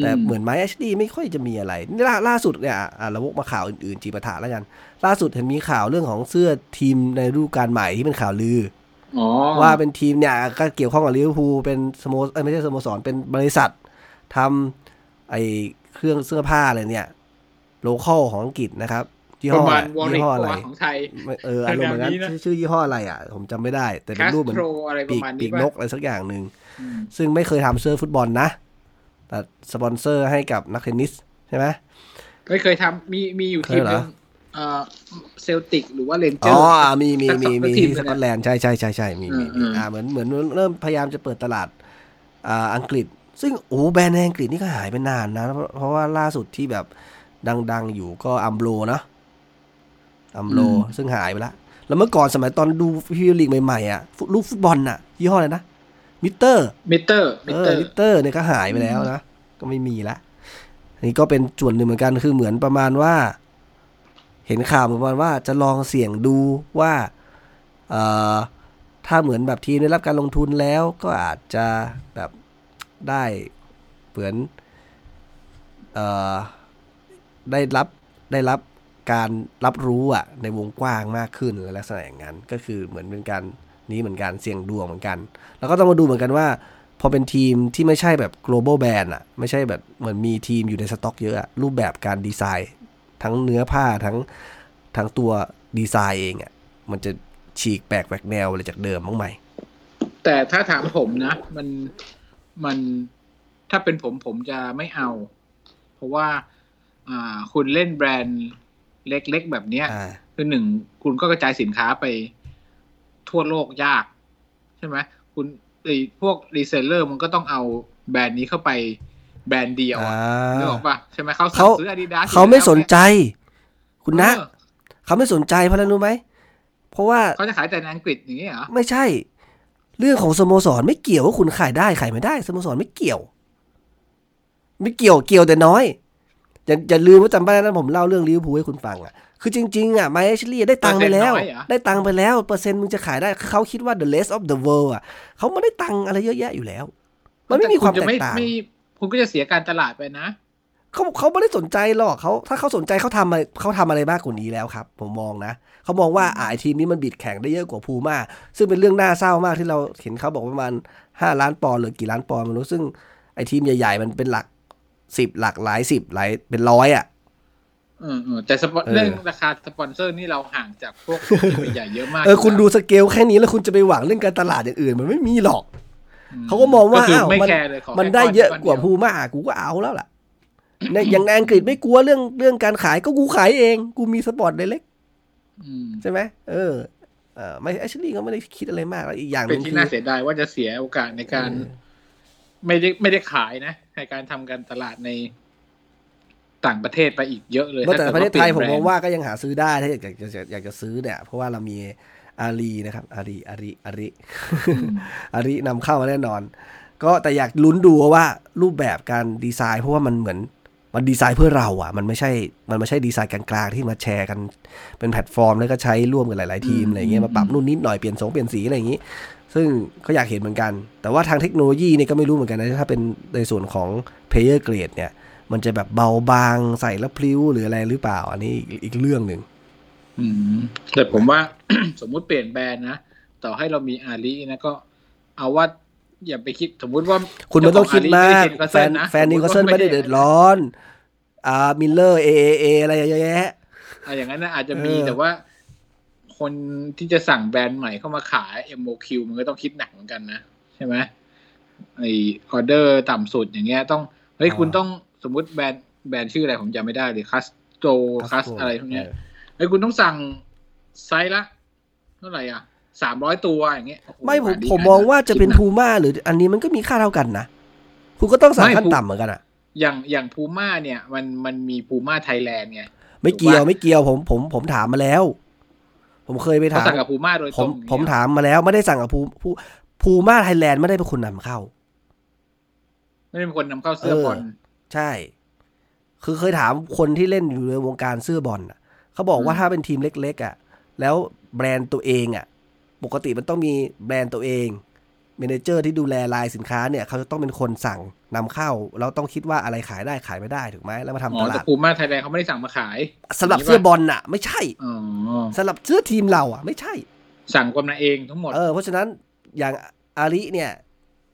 แต่เหมือนไม้ HD ไม่ค่อยจะมีอะไรนี่ล่าล่าสุดเนี่ยอะเราวกมาข่าวอื่นๆจีปะถะแล้วกัน ล่าสุดเห็นมีข่าวเรื่องของเสื้อทีมในฤดูกาลใหม่ที่เป็นข่าวลืออ๋อว่าเป็นทีมเนี่ยก็เกี่ยวข้องกับลิเวอร์พูลเป็นสโมเอ้ยไม่ใช่สโมสรเป็นบริษัททำ ไอเครื่องเสื้อผ้าอะไรเนี่ย โลคอลของอังกฤษนะครับยี่ปห้ระอมาณวอริยี่กห้ออะไรของไทยไม่เอออารมณ์เหมือนนั้นแนวๆนี้นะชื่อชื่อยี่ห้ออะไรอะ ผมจำไม่ได้ แต่เป็แคนสรูปเหมือนโตรอะไรปปีระกมาณปีนี้กป่ะนกอะไรสักอย่างหนึ่งอืมซึ่งไม่เคยทำเสื้อฟุตบอลนะ แต่สปอนเซอร์ให้กับนักเทนนิสใช่ไหมไม่เคยทำมีมีอยู่เคทียมเหรหอนึงเอ่อเซลติกหรือว่าเรนเจอ๋ออร์อะมีมีสักสมีองมีทีมที่เลยสนะกอตแลนด์ใช่ใช่ใช่ใช่มีมีอืมีมอืมอ่าเหมือนเหมือนเริ่มพยายามจะเปิดตลาดอ่าอังกฤษ ซึ่งโอ้แบรนด์ในอังกฤษนี่ก็หายไปนานนะ เพราะเพราะว่าล่าสุดที่แบบดัง ๆ อยู่ก็อัมโบรนะอัมโบรซึ่งหายไปแล้วแล้วเมื่อก่อนสมัยตอนดูพรีเมียร์ลีกใหม่ๆอะฟุตลูกฟุตบอลน่ะ ยี่ห้ออะไรนะ Mitre Mitre เอเตออร์มิเตอร์เนี่ยก็หายไปแล้วนะ ก็ไม่มีละอันนี้ก็เป็นส่วนหนึ่งเหมือนกันคือเหมือนประมาณว่า เห็นข่าวเหมือนประมาณว่าจะลองเสี่ยงดูว่าเอ่อถ้าเหมือนแบบทีมได้รับการลงทุนแล้วก็อาจจะแบบ ได้เหมือนเอ่อได้รับได้รับการรับรู้อะในวงกว้างมากขึ้นและลักษณะอย่างนั้น ก็คือเหมือนเป็นการนี้เหมือนกันเสี่ยงดวงเหมือนกัน แล้วก็ต้องมาดูเหมือนกันว่า พอเป็นทีมที่ไม่ใช่แบบ global band อะไม่ใช่แบบเหมือนมีทีมอยู่ในสต็อกเยอะอะรูปแบบการดีไซน์ ทั้งเนื้อผ้าทั้งทั้งตัวดีไซน์เองอะมันจะฉีกแปลกแหวกแนวอะไรจากเดิมบ้างไหมแต่ถ้าถามผมนะ มัน มันถ้าเป็นผมผมจะไม่เอา เพราะว่าอ่าคุณเล่นแบรนด์เล็กๆแบบเนี้ยอ่าคือหนึ่งคุณก็กระจายสินค้าไปทั่วโลกยาก ใช่ไหมคุณไอ้พวก reseller มันก็ต้องเอาแบรนด์นี้เข้าไปแบรนด์เดียวอ่าอะนึกออกปะใช่ไหมเขาสั่เขางซื้ออาดิดาสเขาไม่สนใจ คุณนะเออเขาไม่สนใจเพราะอะไรรู้ไหมเพราะว่าเขาจะขายแต่ในอังกฤษอย่างนี้เหรอไม่ใช่ เรื่องของสโมสรไม่เกี่ยวว่าคุณขายได้ขายไม่ได้สโมสรไม่เกี่ยว ไม่เกี่ยวเกี่ยวแต่น้อย อย่าอย่าลืมว่าจำได้นะผมเล่าเรื่องลิเวอร์พูลให้คุณฟังอะคือจริงๆอะไมเอชลี่ได้ตังค์ไปแล้ว ได้ตังค์ไปแล้ว เปอร์เซ็นต์มึงจะขายได้เขาคิดว่า the rest of the world อะเขาไม่ได้ตังค์อะไรเยอะแยะอยู่แล้ว มันไม่มีความแต่แตณจะกต่างไม่คุณก็จะเสียการตลาดไปนะ เขาเขาไม่ได้สนใจหรอกเขาถ้าเขาสนใจเขาทำอะไรเขาทำอะไรมากกว่านี้แล้วครับ ผมมองนะเขามองว่าอ่าไอ้ทีมนี้มัน bid แข่งได้เยอะกว่าพูม่าซึ่งเป็นเรื่องน่าเศร้ามากที่เราเห็นเขาบอกประมาณห้าล้านปอนด์หรือกี่ล้านปอนด์ไม่รู้ซึ่งไอ้ทีมใหญ่ๆ มันเป็นหลักสิบหลักหลายสิบหลายเป็นร้อยอะเออเออแต่สปอนเออเรื่องราคาสปอนเซอร์นี่เราห่างจากพวกทีมใหญ่เยอะมากเออคุณดูสเกลแค่นี้แล้วคุณจะไปหวังเรื่องการตลาดอย่างอื่น มันไม่มีหรอกอืเขาก็มองว่าคืออ้าวไม่มันแคร์เลยขอมันแค่ได้ก้นเยอะกว่าก้นพูดีม่ากูก็เอาแล้วล่ะใน อย่างในอังกฤษไม่กลัวเรื่องเรื่องการขายก็กูขายเอง กูมีสปอร์ตไดเล็กอืมใช่ไหมเออเออไม่แอชลีย์ก็ไม่ได้คิดอะไรมากแล้วอีกอย่างหเป็นึนงที่คือน่าเสียดายว่าจะเสียโอกาสในการเออไม่ได้ไม่ได้ขายนะในการทำการตลาดในต่างประเทศไปอีกเยอะเลยเมื่อแต่ถ้าประกิเทดศไทยปผลี่มนมองแบรนด์ว่าก็ยังหาซื้อได้ถ้าอยากจะอยากจะซื้อเนี่ย เพราะว่าเรามีอารีนะครับ อารีอารีอารีอารีนำเข้ามาแน่นอน ก็แต่อยากลุ้นดูว่ารูปแบบการดีไซน์เพราะว่ามันเหมือน มันดีไซน์เพื่อเราอะ มันไม่ใช่ มันไม่ใช่ดีไซน์กลางๆที่มาแชร์กันเป็นแพลตฟอร์ม แล้วก็ใช้ร่วมกันหลาย ๆ ทีมอะไรเงี้ยมาปรับนู่นนิดหน่อยเปลี่ยนทรงเปลี่ยนสีอะไรอย่างงี้ ซึ่งก็อยากเห็นเหมือนกัน แต่ว่าทางเทคโนโลยีเนี่ยก็ไม่รู้เหมือนกันนะถ้าเป็นในส่วนของ player grade เนี่ย มันจะแบบเบาบางใส่แล้วพลิ้วหรืออะไรหรือเปล่า อันนี้อีกอีกเรื่องหนึ่งอืมแต่ผมว่าสมมุติเปลี่ยนแบรนด์นะ ต่อให้เรามี Ari นะก็เอาว่า อย่าไปคิดสมมุติว่าคุณไม่ต้องคิดมากเจ้ขแฟองน Newcastle แฟนนิวคาสเซิลไม่ได้เดือดร้อน อ่า mirror AAA อะไรเยอะแยะอะอย่างนั้นนะอาจจะมีเออแต่ว่า คนที่จะสั่งแบรนด์ใหม่เข้ามาขาย MOQ มันก็ต้องคิดหนักเหมือนกันนะ ใช่ไหมไอออเดอร์ต่ำสุดอย่างเงี้ย ต้องเฮ้ยคุณต้องสมมุติแบรนด์แบรนด์ชื่ออะไรผมจำไม่ได้เลย Castore Cas อะไรพวกเนี้ยเฮ้ยคุณต้องสั่งไซส์ละเท่าไหร่อะ สามร้อยตัวอย่างเงี้ยโอ้โหไม่ผมขายดีผมขายมองว่าจะเป็นคิดหกพูม่าหรืออันนี้มันก็มีค่าเท่ากันนะคุณก็ต้องสั่งไม่ขั้นผมต่ำเหมือนกันอะอย่างอย่างพูม่าเนี่ย มันมันมีพูม่าไทยแลนด์ไงไม่เกี่ยวถูกปะไม่เกี่ยวผมผมผมถามมาแล้ว ผมเคยไปเขาถามสั่งกับพูม่าโดยผตรมงผมเนี่ยถามมาแล้วไม่ได้สั่งกับภูภูภูมาไทยแลนด์ไม่ได้เป็นคนนำเข้า ไม่ได้เป็นคนนำเข้าเสื้อบอลเออใช่ คือเคยถามคนที่เล่นอยู่ในวงการเสื้อบอลน่ะเขาบอกว่าอืมถ้าเป็นทีมเล็ก ๆ อะ แล้วแบรนด์ตัวเองอะ ปกติมันต้องมีแบรนด์ตัวเอง manager ที่ดูแลลายสินค้าเนี่ย เขาจะต้องเป็นคนสั่งนำเข้า แล้วต้องคิดว่าอะไรขายได้ขายไม่ได้ถูกไหมแล้วมาทำตลาดอ๋อแต่พูม่าไทยแลนด์เขาไม่ได้สั่งมาขายสำหรับเสื้อบอลน่ะ ไม่ใช่อ๋อสำหรับเสื้อทีมเราอะ ไม่ใช่ สั่งกันมาเองทั้งหมดเออเพราะฉะนั้นอย่าง Ari เนี่ย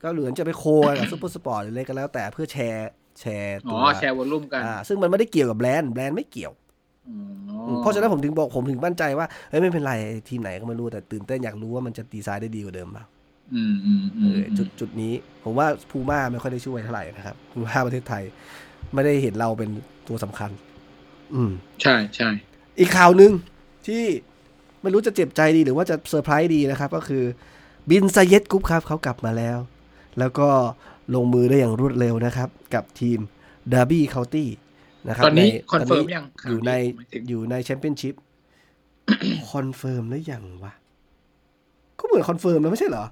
ก็เหลือจะไป co กันกับซูเปอร์สปอร์ตหรืออะไรก็แล้วแต่เพื่อแชร์แชร์อ๋ตัวแชร์ volumeลุ่มกันอ่าซึ่งมันไม่ได้เกี่ยวกับแบรนด์แบรนด์ไม่เกี่ยวอ๋ออืม เพราะฉะนั้นผมถึงบอกผมถึงมั่นใจว่าเฮ้ยไม่เป็นไรทีมไหนก็ไม่รู้แต่ตื่นเต้นอยากรู้ว่ามันจะดีไซน์ได้ดีกว่าเดิมเปล่าอืมอืมอืเออจุดจุดนี้ ผมว่าพูม่าไม่ค่อยได้ช่วยเท่าไหร่นะครับพูม่าประเทศไทย ไม่ได้เห็นเราเป็นตัวสำคัญ อืม ใช่ใช่อีกข่าวหนึ่งที่ไม่รู้จะเจ็บใจดีหรือว่าจะเซอร์ไพรส์ดีนะครับ ก็คือ Bin Zayed Group ครับเขากลับมาแล้ว แล้วก็ลงมือได้อย่างรวดเร็วนะครับ กับทีมดาร์บี้เคาน์ตี้ นะครับตอนนี้ confirm ยังอยู่ในหมายถึงอยู่ในแชมเปี้ยนชิพ confirm แล้วยังวะ ก็เหมือน confirm แล้วไม่ใช่เหรอ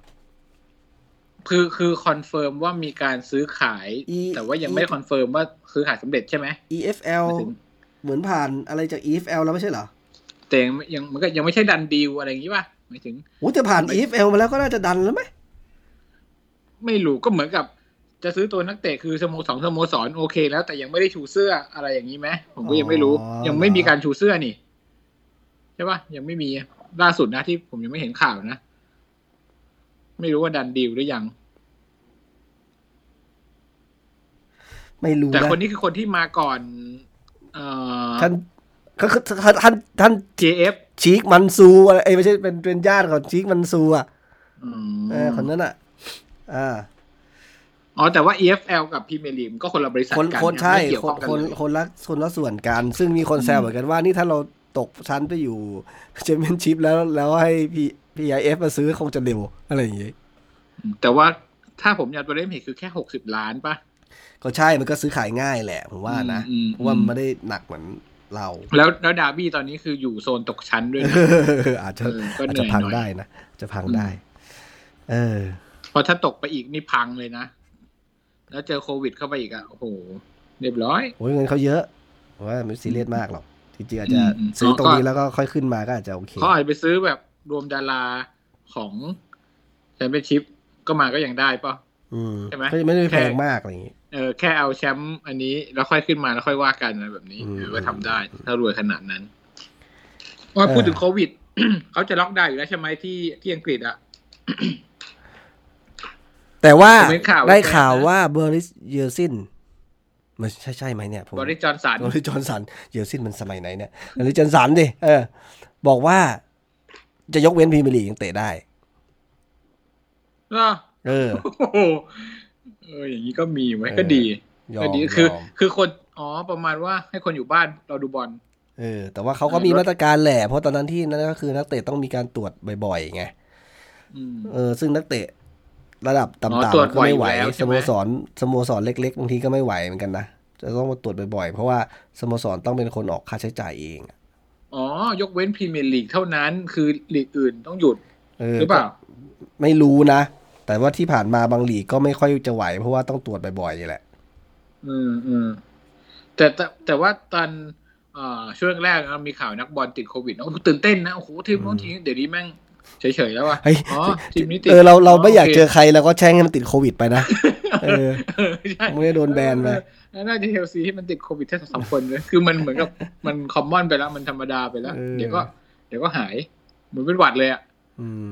คือคือ confirm ว่ามีการซื้อขายอีแต่ว่ายังไม่ได้ confirm ว่าซื้อขายสำเร็จใช่ไหม EFL หมายถึงเหมือนผ่านอะไรจาก EFL แล้วไม่ใช่เหรอแต่ยังยังมันก็ยังไม่ใช่ดันดีลอะไรอย่างนี้ป่ะหมายถึงโอ้แต่ผ่าน EFL มาแล้วก็น่าจะดันแล้วไหมไม่รู้ก็เหมือนกับ จะซื้อตัวนักเตะคือสโมสรสโมสรโอเค แล้วแต่ยังไม่ได้ชูเสื้ออะไรอย่างนี้ไหมผมก็ยังไม่รู้ ยังไม่มีการชูเสื้อนี่ใช่ปะยังไม่มีล่าสุดนะที่ผมยังไม่เห็นข่าวนะไม่รู้ว่าดันดีลหรือยัง ไม่รู้แต่นะคนนี้คือคนที่มาก่อน เอ่อท่านก็คือท่านท่านท่าน JF ชีคมันซูร์อะไรเอ้ยไม่ใช่เป็นเป็นญาติของชีคมันซูร์อะอืมเออคนนั้นอะ อ่า อ๋อแต่ว่า EFL กับพรีเมียร์ลีกก็คนละบริษัทคนกันคนใช่ไม่เกี่ยวคข้อนงกันคนเลยคนละคนละส่วนกัน ซึ่งมีคนแซวอืมเหมือนกันว่านี่ถ้าเราตกชั้นไปอยู่แชมเปี้ยนชิพแล้วแล้วให้ P PIF มาซื้อคงจะเร็วอะไรอย่างงี้แต่ว่าถ้าผมยาตัวเล่มเห็นคือแค่หกสิบล้านปะก็ใช่มันก็ซื้อขายง่ายแหละ ผมว่านะอืมอืมเพราะว่ามันไม่ได้หนักเหมือนเรา แล้วแล้วดาร์บี้ตอนนี้คืออยู่โซนตกชั้นด้วยนะอาจจะเออก็อาจเหนื่จะอยพังหน่อยได้นะจะพังได้ เออเพราะถ้าตกไปอีกนี่พังเลยนะ แล้วเจอโควิดเข้าไปอีกอะโอ้โหเรียบร้อยโอ้ยเงินเขาเยอะผมว่าไม่ซีเรียสมากหรอกจริงๆอาจจะอืมอืมซื้อตรงก็นี้แล้วก็ค่อยขึ้นมาก็อาจจะโอเคเขาอาจจะไปซื้อแบบรวมดาราของแชมเปี้ยนชิพก็มาก็ยังได้ปะอืมใช่ไหมก็ไม่ได้แพแค่งมากอะไรอย่างงี้เออแค่เอาแชมป์อันนี้แล้วค่อยขึ้นมาแล้วค่อยว่ากันอะไรแบบนี้อืมเออก็ทำได้ ถ้ารวยขนาดนั้นว่าพูดถึงโควิดเขาจะล็อกดาวน์อยู่แล้วใช่ไหมที่ที่อังกฤษอะ แต่ว่าผมเห็นข่าวได้ข่าวว่าเบอร์ริสเยอร์ซินมันใช่ใช่ไหมเนี่ยผมบอริสจอห์นสันบอริสจอห์นสันเยลต์ซินมันสมัยไหนเนี่ยบอริสจอห์นสันดิเออ บอกว่าจะยกเว้นพรีเมียร์ลีกยังเตะได้เหรอเออโอ้โหเอออย่างนี้ก็มีไว้เออก็ดียอก็มดีคือยอมคือคนอ๋อประมาณว่าให้คนอยู่บ้านเราดูบอลเออ แต่ว่าเขาก็มีมาตรการแหละเพราะตอนนั้นที่นั่นก็คือนักเตะต้องมีการตรวจบ่อยๆไงอืมเออ ซึ่งนักเตะ ระดับอ๋อต่ำๆก็ไม่ไหวบ่อยอยู่แล้วใช่ไหมโมสรสโมสรเล็ก ๆบางทีก็ไม่ไหวเหมือนกันนะจะต้องมาตรวจบ่อยๆ เพราะว่าสโมสรต้องเป็นคนออกค่าใช้จ่ายเอง อ๋อ ยกเว้นพรีเมียร์ลีกเท่านั้น คือลีกอื่นต้องหยุดเออหรือเปล่าก็ไม่รู้นะ แต่ว่าที่ผ่านมาบางลีกก็ไม่ค่อยจะไหว เพราะว่าต้องตรวจบ่อยๆนี่แหละ อืมอืมแต่แต่แต่ว่าตอนเอ่อช่วงแรกนะมีข่าวนักบอลติดโควิดนะโอ้โหตื่นเต้นนะ โอ้โหทีมโน้นทีมนี้เดี๋ยวนี้แม่ง เฉยๆแล้วว่ะเฮ้ยอ๋อทีมนี้ติดเออเราเราไม่อยากโคเจอใครเราก็แช่งให้มันติดโควิดไปนะเออเออใช่ไม่ได้โดนแบนไปเออน่าจะเชลซีที่มันติดโควิดแค่สองสามคนเลยคือมันเหมือนกับมันคอมมอนไปแล้ว มันธรรมดาไปแล้วเออเดี๋ยวก็ เดี๋ยวก็หาย เหมือนเป็นหวัดเลยอะอืม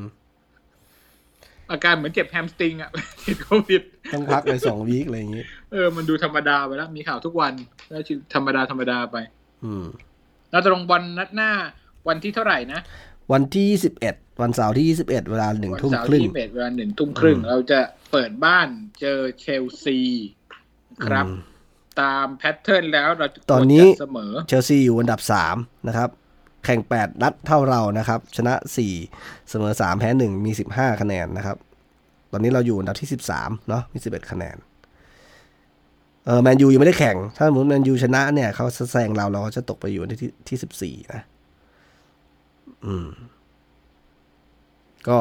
อาการเหมือนเจ็บแฮมสตริงอะติดโควิดต้องพักไปสองวีคอะไรอย่างงี้ เออ มันดูธรรมดาไปแล้ว มีข่าวทุกวันแล้วชีวิตธรรมดาธรรมดาไป อืมแล้วตรงบอลนัดหน้า วันที่เท่าไหร่นะ วันที่ยี่สิบเอ็ด วันเสาร์ที่ยี่สิบเอ็ดเวลาหนึ่งทุ่มครึ่งวันเสาร์ที่เอ็ดเวลาหนึ่งทุ่มครึ่งอืมเราจะเปิดบ้านเจอเชลซีครับอืมตาม pattern แล้วเราจะตอนนี้เสมอเชลซีอยู่อันดับสามนะครับ แข่งแปดนัดเท่าเรานะครับ ชนะสี่เสมอสามแพ้หนึ่งมีสิบห้าคะแนนนะครับ ตอนนี้เราอยู่อันดับที่สิบสามเนาะมีสิบเอ็ดคะแนนเออแมนยูยังไม่ได้แข่ง ถ้าสมมติแมนยูชนะเนี่ยเขาแซงเราเราก็จะตกไปอยู่อันที่ที่สิบสี่นะ อืม ก็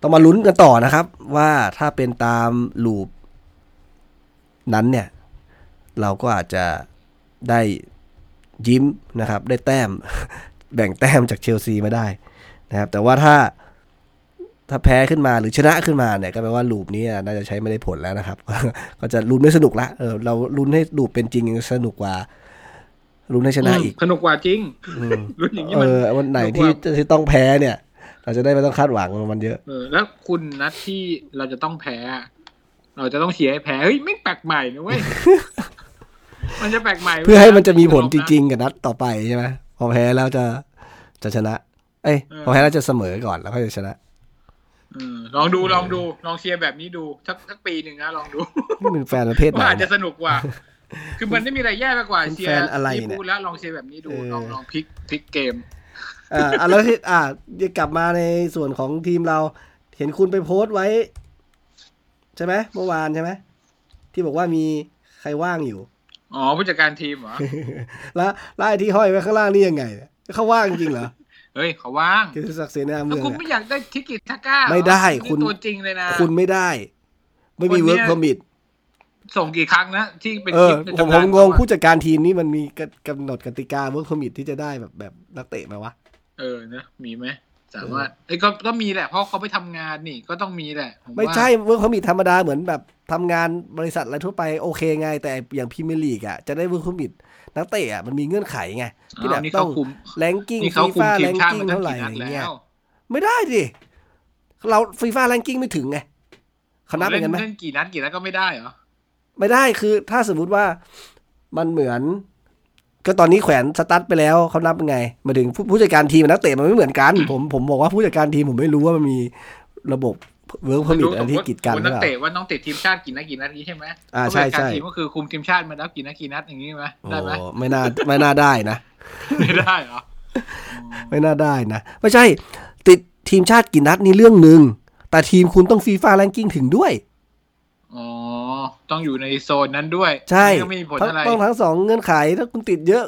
ต้องมาลุ้นกันต่อนะครับ ว่าถ้าเป็นตามลูปนั้นเนี่ย เราก็อาจจะได้ยิ้มนะครับ ได้แต้มแบ่งแต้มจากเชลซีมาได้นะครับ แต่ว่าถ้าถ้าแพ้ขึ้นมาหรือชนะขึ้นมาเนี่ยก็แปลว่าลูปนี้น่าจะใช้ไม่ได้ผลแล้วนะครับ ก็จะลุ้นไม่สนุกละเออเราลุ้นให้ลูปเป็นจริงยังสนุกกว่าลุ้นให้ชนะอีกสนุกกว่าจริงอืมรุ่นอย่างนี้เอมันอวันไหนสนุที่กกว่าที่ต้องแพ้เนี่ย เราจะได้ไม่ต้องคาดหวังมันเยอะเออแล้วคุณนัดที่เราจะต้องแพ้ เราจะต้องเชียร์ให้แพ้เฮ้ยไม่แปลกใหม่นะเว้ยมันจะแปลกใหม่ว้ยเพื่อให้มันจะมีผลจริงๆกับนัดต่อไปใช่ไหมพอแพ้แล้วจะจะชนะ เอ้ยพอแพ้แล้วจะเสมอก่อนแล้วก็จะชนะเออลองดูลองดูลองเชียร์แบบนี้ดูสักสักปีหนึ่งนะลองดูนี่เป็นแฟนประเภทไหนว่าอาจจะเนี่ยสนุกกว่า คือมันไม่มีอะไรแย่ไปกว่าเป็นเชียแฟร์นอะไรลิเนี่ยเวอร์พูลแล้วลองเชียร์แบบนี้ดูเออลองลองพลิกพลิกเกม อ่าอะแล้วที่อ่าจะกลับมาในส่วนของทีมเรา เห็นคุณไปโพสต์ไว้ ใช่ไหมเมื่อวานใช่ไหมที่บอกว่ามีใครว่างอยู่ อ๋อผู้จัดการทีมเหรอ แล้วไล่ที่ห้อยไว้ข้างล่างนี่ยังไงเนี่ยเขาว่างจริงเหรอ เฮ้ยเขาว่างกิติศักดิ์เสนาแล้เมืวองคุณอะไม่อยากได้ทิกิทาก้าเหรอไม่ได้นี่คุณตัวจริงเลยนะ คุณไม่ได้ ไม่มีคนเนี้เวิยร์กพอมิทส่งกี่ครั้งนะที่เป็นเอคอลิปในผมตำผนานมงเขางอะผู้จัดการทีมนี่มันมีกำหนดกติกาเวิร์กพอมิทที่จะได้แบบแบบนักเตะไหมวะ เออนะมีไหมสแต่ว่าเอ้ยก็ก็มีแหละเพราะเขาไปทำงานนี่ก็ต้องมีแหละผไม่ว่าใช่เวิร์กพอมิทธรรมดาเหมือนแบบทำงานบริษัทอะไรทั่วไปโอเคไง แต่อย่างพรีเมียร์ลีกอะจะได้เวิร์กพอมิทนักเตะอะมันมีเงื่อนไขไงที่แบบนี่ต้อเขางคุมแรงกิ้งนี่เขาฟีคุมฟ่าทีแรมงชาติกิ้งมาตั้งเท่าไหร่กี่อะนัดไรแล้เงี้ยวไม่ได้ดิเราฟีฟ่าแรงกิ้งไม่ถึงไงเขานับเป็นกันไหมเล่นกี่นัดกี่นัดก็ไม่ได้เหรอไม่ได้คือถ้าสมมุติว่ามันเหมือน ก็ตอนนี้แขวนสตาร์ทไปแล้วเขานับยังไงหมายถึงผู้ผู้จัดการทีมกับนักเตะมันไม่เหมือนกัน ผมผมบอกว่าผู้จัดการทีมผมไม่รู้ว่ามันมีระบบเวิร์กพอมิทอะไรที่กีดกันหสมรือมุตินักเปล่าเตะว่าน้องติดทีมชาติกี่นัดกี่นัดนี้ใช่ไหมอ่าใช่ใช่ผู้จัดการทีมก็คือคุมทีมชาติมาแล้วกี่นัดกี่นัดอย่างนี้ไหมโอ้ได้ไหมไม่น่าไม่น่าได้นะ ไม่ได้เหรอไม่น่าได้นะ ไม่ใช่ ติดทีมชาติกี่นัดนี่เรื่องหนึ่งแต่ทีมคุณต้อง FIFA ranking ถึงด้วยอ๋อ ต้องอยู่ในโซนนั้นด้วย ใช่ไม่งั้นก็ไม่มีผลทั้งอะไรต้องทั้งสองเงื่อนไขถ้าคุณติดเยอะ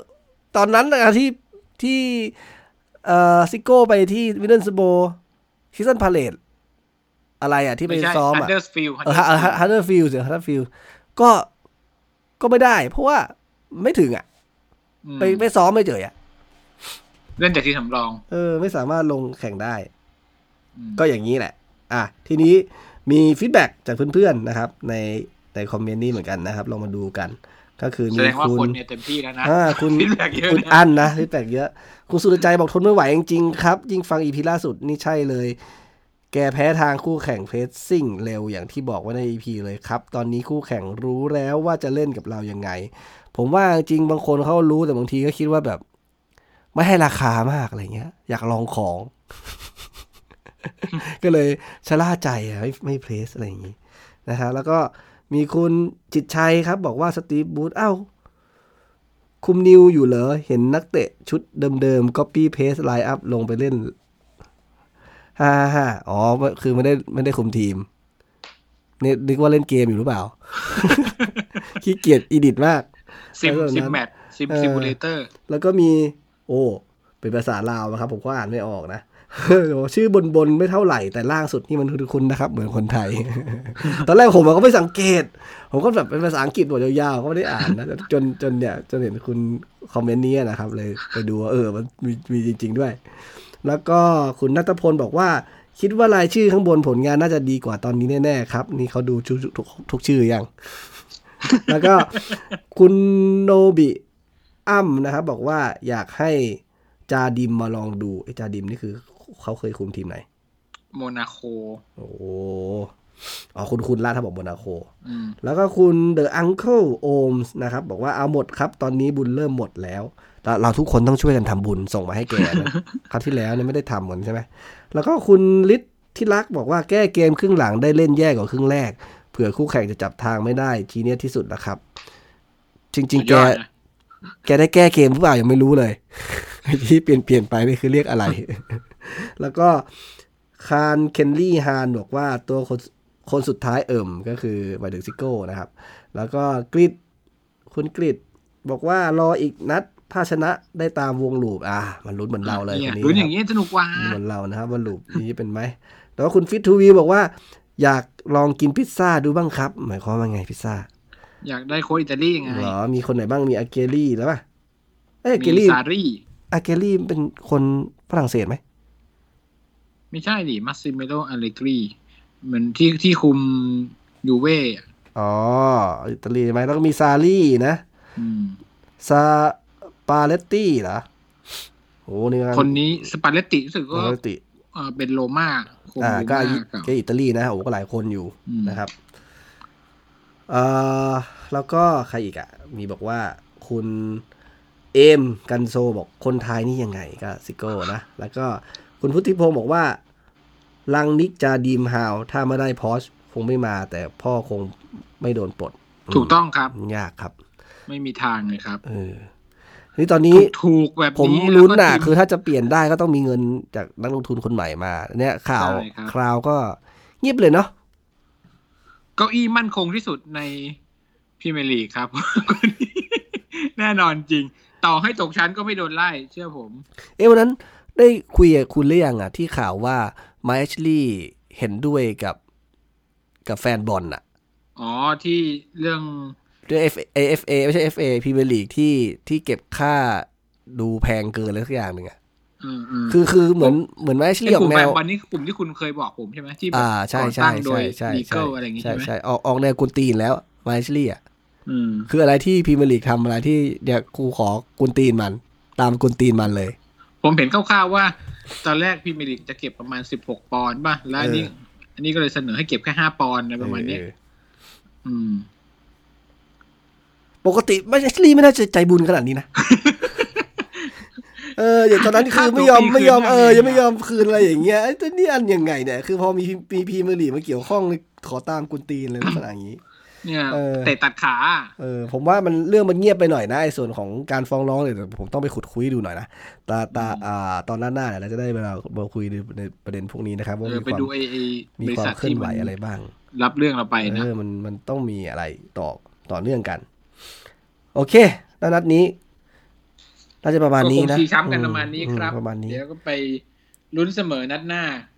ตอนนั้นนะที่ที่เอ่อซิโก้ไปที่วินเดนสโบคริสตัลพาเลซอะไรอะ ที่ไปไม่ใช่ซ้อมฮัดเดอร์สฟิลด์เออฮัดเดอร์สฟิลด์เสียฮัดเดอร์สฟิลด์ก็ก็ไม่ได้ เพราะว่าไม่ถึงอะ ไปไปซ้อมไม่เจออะ เล่นจากทีมสำรอง เออ ไม่สามารถลงแข่งได้อืมก็อย่างนี้แหละ อะ ทีนี้มี feedback จากเพื่อนๆนะครับ ใน ในคอมเมนต์นี้เหมือนกันนะครับลองมาดูกัน ก็คือแสมีดงว่าคุคนณเนี่ยเต็มที่แล้วนะอ่าคุณ feedback เยอะนะคุณอันนะ feedback เยอะ คุณสุรใจบอกทนไม่ไหวจริงๆครับ ยิ่งฟัง EP ล่าสุดนี่ใช่เลย แกแพ้ทางคู่แข่งเพสซิ่งเร็วอย่างที่บอกว่าในอีพีเลยครับ ตอนนี้คู่แข่งรู้แล้วว่าจะเล่นกับเรายังไง ผมว่าจริงบางคนเขารู้แต่บางทีก็คิดว่าแบบ ไม่ให้ราคามากอะไรเงี้ย อยากลองของก็เลยชะล่าใจอะไม่ไม่เพลสอะไรอย่างนี้นะฮะแล้วก็ มีคุณจิตชัยครับ บอกว่าสตีฟบูธเอ้า คุมนิวอยู่เหรอ เห็นนักเตะชุดเดิมๆ copy paste line up ลงไปเล่นฮ่าฮ่าอ๋อ คือไม่ได้ไม่ได้คุมทีมเนี่ยนึกว่าเล่นเกมอยู่หรือเปล่า ขี้เกียจ edit มาก ซิมแล้วแบบนั้น sim match sim เออ simulator แล้วก็มี โอ้ เป็นภาษาลาวนะครับ ผมก็อ่านไม่ออกนะ ชื่อบนบนไม่เท่าไหร่แต่ล่างสุดนี่มันคือคุณนะครับ เหมือนคนไทย ตอนแรกผมก็ไม่สังเกต ผมก็แบบเป็นภาษาอังกฤษบทยาวๆ ก็ไม่ได้อ่านนะจนจนเนี่ยจนเห็นคุณคอมเมนต์นี้นะครับ เลยไปดูว่าเออมันมีมีจริง ๆด้วย แล้วก็คุณนัทพลบอกว่า คิดว่ารายชื่อข้างบนผลงานน่าจะดีกว่าตอนนี้แน่ๆครับ นี่เขาดูทุกทุกทุกชื่อยัง แล้วก็คุณโนบิอ้ำนะครับ บอกว่าอยากให้จาดิมมาลองดูไอ้จาดิมนี่คือ เขาเคยคุมทีมไหน โมนาโค โอ้โหอ๋อคุณคุณล่าถ้าบอกโมนาโคอืมแล้วก็คุณ The Uncle Ohms นะครับ บอกว่าเอาหมดครับตอนนี้บุญเริ่มหมดแล้วเราเราทุกคนต้องช่วยกันทำบุญส่งมาให้แกนะคราวที่แล้วเนี่ยไม่ได้ทำเหมือนใช่ไหมแล้วก็คุณฤทธิ์ที่รักบอกว่าแก้เกมครึ่งหลังได้เล่นแย่กว่าครึ่งแรกเผื่อคู่แข่งจะจับทางไม่ได้ทีเนี้ยที่สุดแล้วครับ จริง ๆ แกสุดยอดนะแกได้แก้เกมหรือเปล่ายังไม่รู้เลย ที่เปลี่ยนเปลี่ยนไปนี่คือเรียกอะไร แล้วก็คารเคนลี่ฮานบอกว่าตัวคนคนสุดท้ายเอิ่มก็คือหมายถึงซิโก้นะครับ แล้วก็กริดคุณกริดบอกว่ารออีกนัดถ้าชนะได้ตามวงลูปอะมันลุ้นเหมือนเราเลยเนี่คยนนี้ลุ้นนะอครับย่างนี้สนุกกว่าเหมือนเรานะครับว่าลูปนี้เป็นไหมแล้วก็คุณฟิตทูวีบอกว่า อยากลองกินพิซซ่าดูบ้างครับ หมายความว่าไงพิซซ่า อยากได้โค้ชอิตาลีไงเหรอมีคนไหนบ้างมีอาเกลี่แล้วป่ะเอ้ยอาเกมีลี่ซารี่ อาเกลี่เป็นคนฝรั่งเศสไหม ไม่ใช่ดิมัสซิเมโลอ l เลกรีเหมือนที่ที่คุมยูเว่อะอ๋อ อิตาลีใช่ไหมแล้วก็มีซารี่นะอืมซาปาเลตตี้เหรอโอ้นี่มัคนนี้สปาเลตติรู้สึกปาว่าเลตตี้เอ่อเป็นโรม่าคุมอ่าโรก็ม่าอิเก่าก็อิตาลีนะโอ้ก็หลายคนอยู่อืมนะครับเอ่อแล้วก็ใครอีกอะ มีบอกว่าคุณ เอมกันโซบอกคนไทยนี่ยังไงก็ซิโก้นะ แล้วก็คุณพุทธิพงศ์บอกว่า ลังนิกจาดีมฮาว ถ้าไม่ได้พอชคงไม่มา แต่พ่อคงไม่โดนปลด ถูกต้องครับอืมยากครับ ไม่มีทางเลยครับเออนี่ตอนนี้ถูกๆแบบผมนี้ลุ้นแล้วก็น่ะทีมคือถ้าจะเปลี่ยนได้ก็ต้องมีเงินจากนักลงทุนคนใหม่มา เนี่ยข่าวใช่ครับคราวก็เงียบเลยเนาะเก้าอี้มั่นคงที่สุดในพรีเมียร์ลีกครับแน่นอนจริง ต่อให้ตกชั้นก็ไม่โดนไล่ เชื่อผม เอ้วันนั้นได้คุยกับคุณหรือยังอะ ที่ข่าวว่าไมเอชลี่เห็นด้วยกับกับแฟนบอลอะ อ๋อที่เรื่องเรื่อง F A F A ไม่ใช่ F A พรีเมียร์ลีกที่ที่เก็บค่าดูแพงเกินอะไรสักอย่างหนึ่งอะเออเออคือคือเหมือนเหมือนแมชลี่ไอ้อกลุ่มแนแบบววันนี้กลุ่มที่คุณเคยบอกผมใช่ไหมที่แบบอ่าใช่ก่อใช่ตั้งโดใช่ยใช่ลีเกิใช่ลอะไรอย่างงี้ใช่ใช่ไหมใช่ออกออกแนวกุนตีนแล้วแมชลี่อะอืม คืออะไรที่พรีเมียร์ลีกทำอะไรที่เดี๋ยวกูขอกุนตีนมัน ตามกุนตีนมันเลย ผมเห็นคร่าวๆว่า ตอนแรกพรีเมียร์ลีกจะเก็บประมาณสิบหกปอนด์ป่ะ แล้วอันนี้เอออันนี้ก็เลยเสนอให้เก็บแค่ห้าปอนด์อะไรประมาณเนี้ยเอออืมปกติแมชลี่ไม่น่าจะใจบุญขนาดนี้นะเอออย่างตอนนั้นคือไม่ยอมค่าตัวไม่ยอมคืนเออให้ยังไม่ยอมคืนอะไรอย่างเงี้ยไอ้ตัวนี้อันยังไงเนี่ยคือพอมีมีพรีเมียร์ลีกมาเกี่ยวข้องเลยขอตามกุนตีนเลยลักษณะอย่างนี้ เนี่ยเออเตะตัดขาเออผมว่ามันเรื่องมันเงียบไปหน่อยนะไอ้ส่วนของการฟ้องร้องเลยแต่ผมต้องไปขุดคุยดูหน่อยนะตาตาอ่าตอนหน้าหน้าเนี่ยเราจะได้เวลามาคุยในในประเด็นพวกนี้นะครับว่าเอมีอคไปวามดูไอ้ไอ้มีบริความษัทเคลื่อที่นไหวมันอะไรบ้าง รับเรื่องเราไปนะเออมันมันต้องมีอะไรต่อต่อเนื่องกัน โอเคแล้วนัดนี้น่าจะประมาณก็นี้คงนะชี้ช้ำกันประมาณนี้อืครับประมาณนี้เดี๋ยวก็ไปลุ้นเสมอนัดหน้าอืม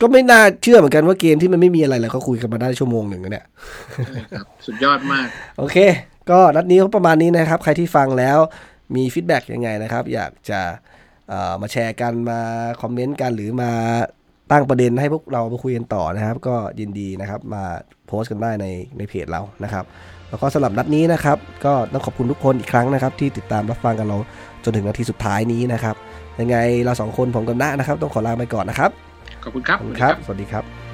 ก็ไม่น่าเชื่อเหมือนกันว่าเกมที่มันไม่มีอะไรเลยเขาคุยกันมาได้ชั่วโมงหนึ่งแล้วเนี่ยใช่ครับสุดยอดมาก โอเค ก็นัดนี้ก็ประมาณนี้นะครับ ใครที่ฟังแล้วมีฟีดแบ็กยังไงนะครับ อยากจะเอ่อมาแชร์กันมาคอมเมนต์กันหรือมาตั้งประเด็นให้พวกเรามาคุยกันต่อนะครับ ก็ยินดีนะครับมาโพสต์กันได้ในในเพจเรานะครับ แล้วก็สำหรับนัดนี้นะครับ ก็ต้องขอบคุณทุกคนอีกครั้งนะครับ ที่ติดตามรับฟังกันเราจนถึงนาทีสุดท้ายนี้นะครับยังไงเราสองคนผมกับน้านะครับ ต้องขอลาไปก่อนนะครับ ขอบคุณครับ ขอบคุณครับ สวัสดีครับ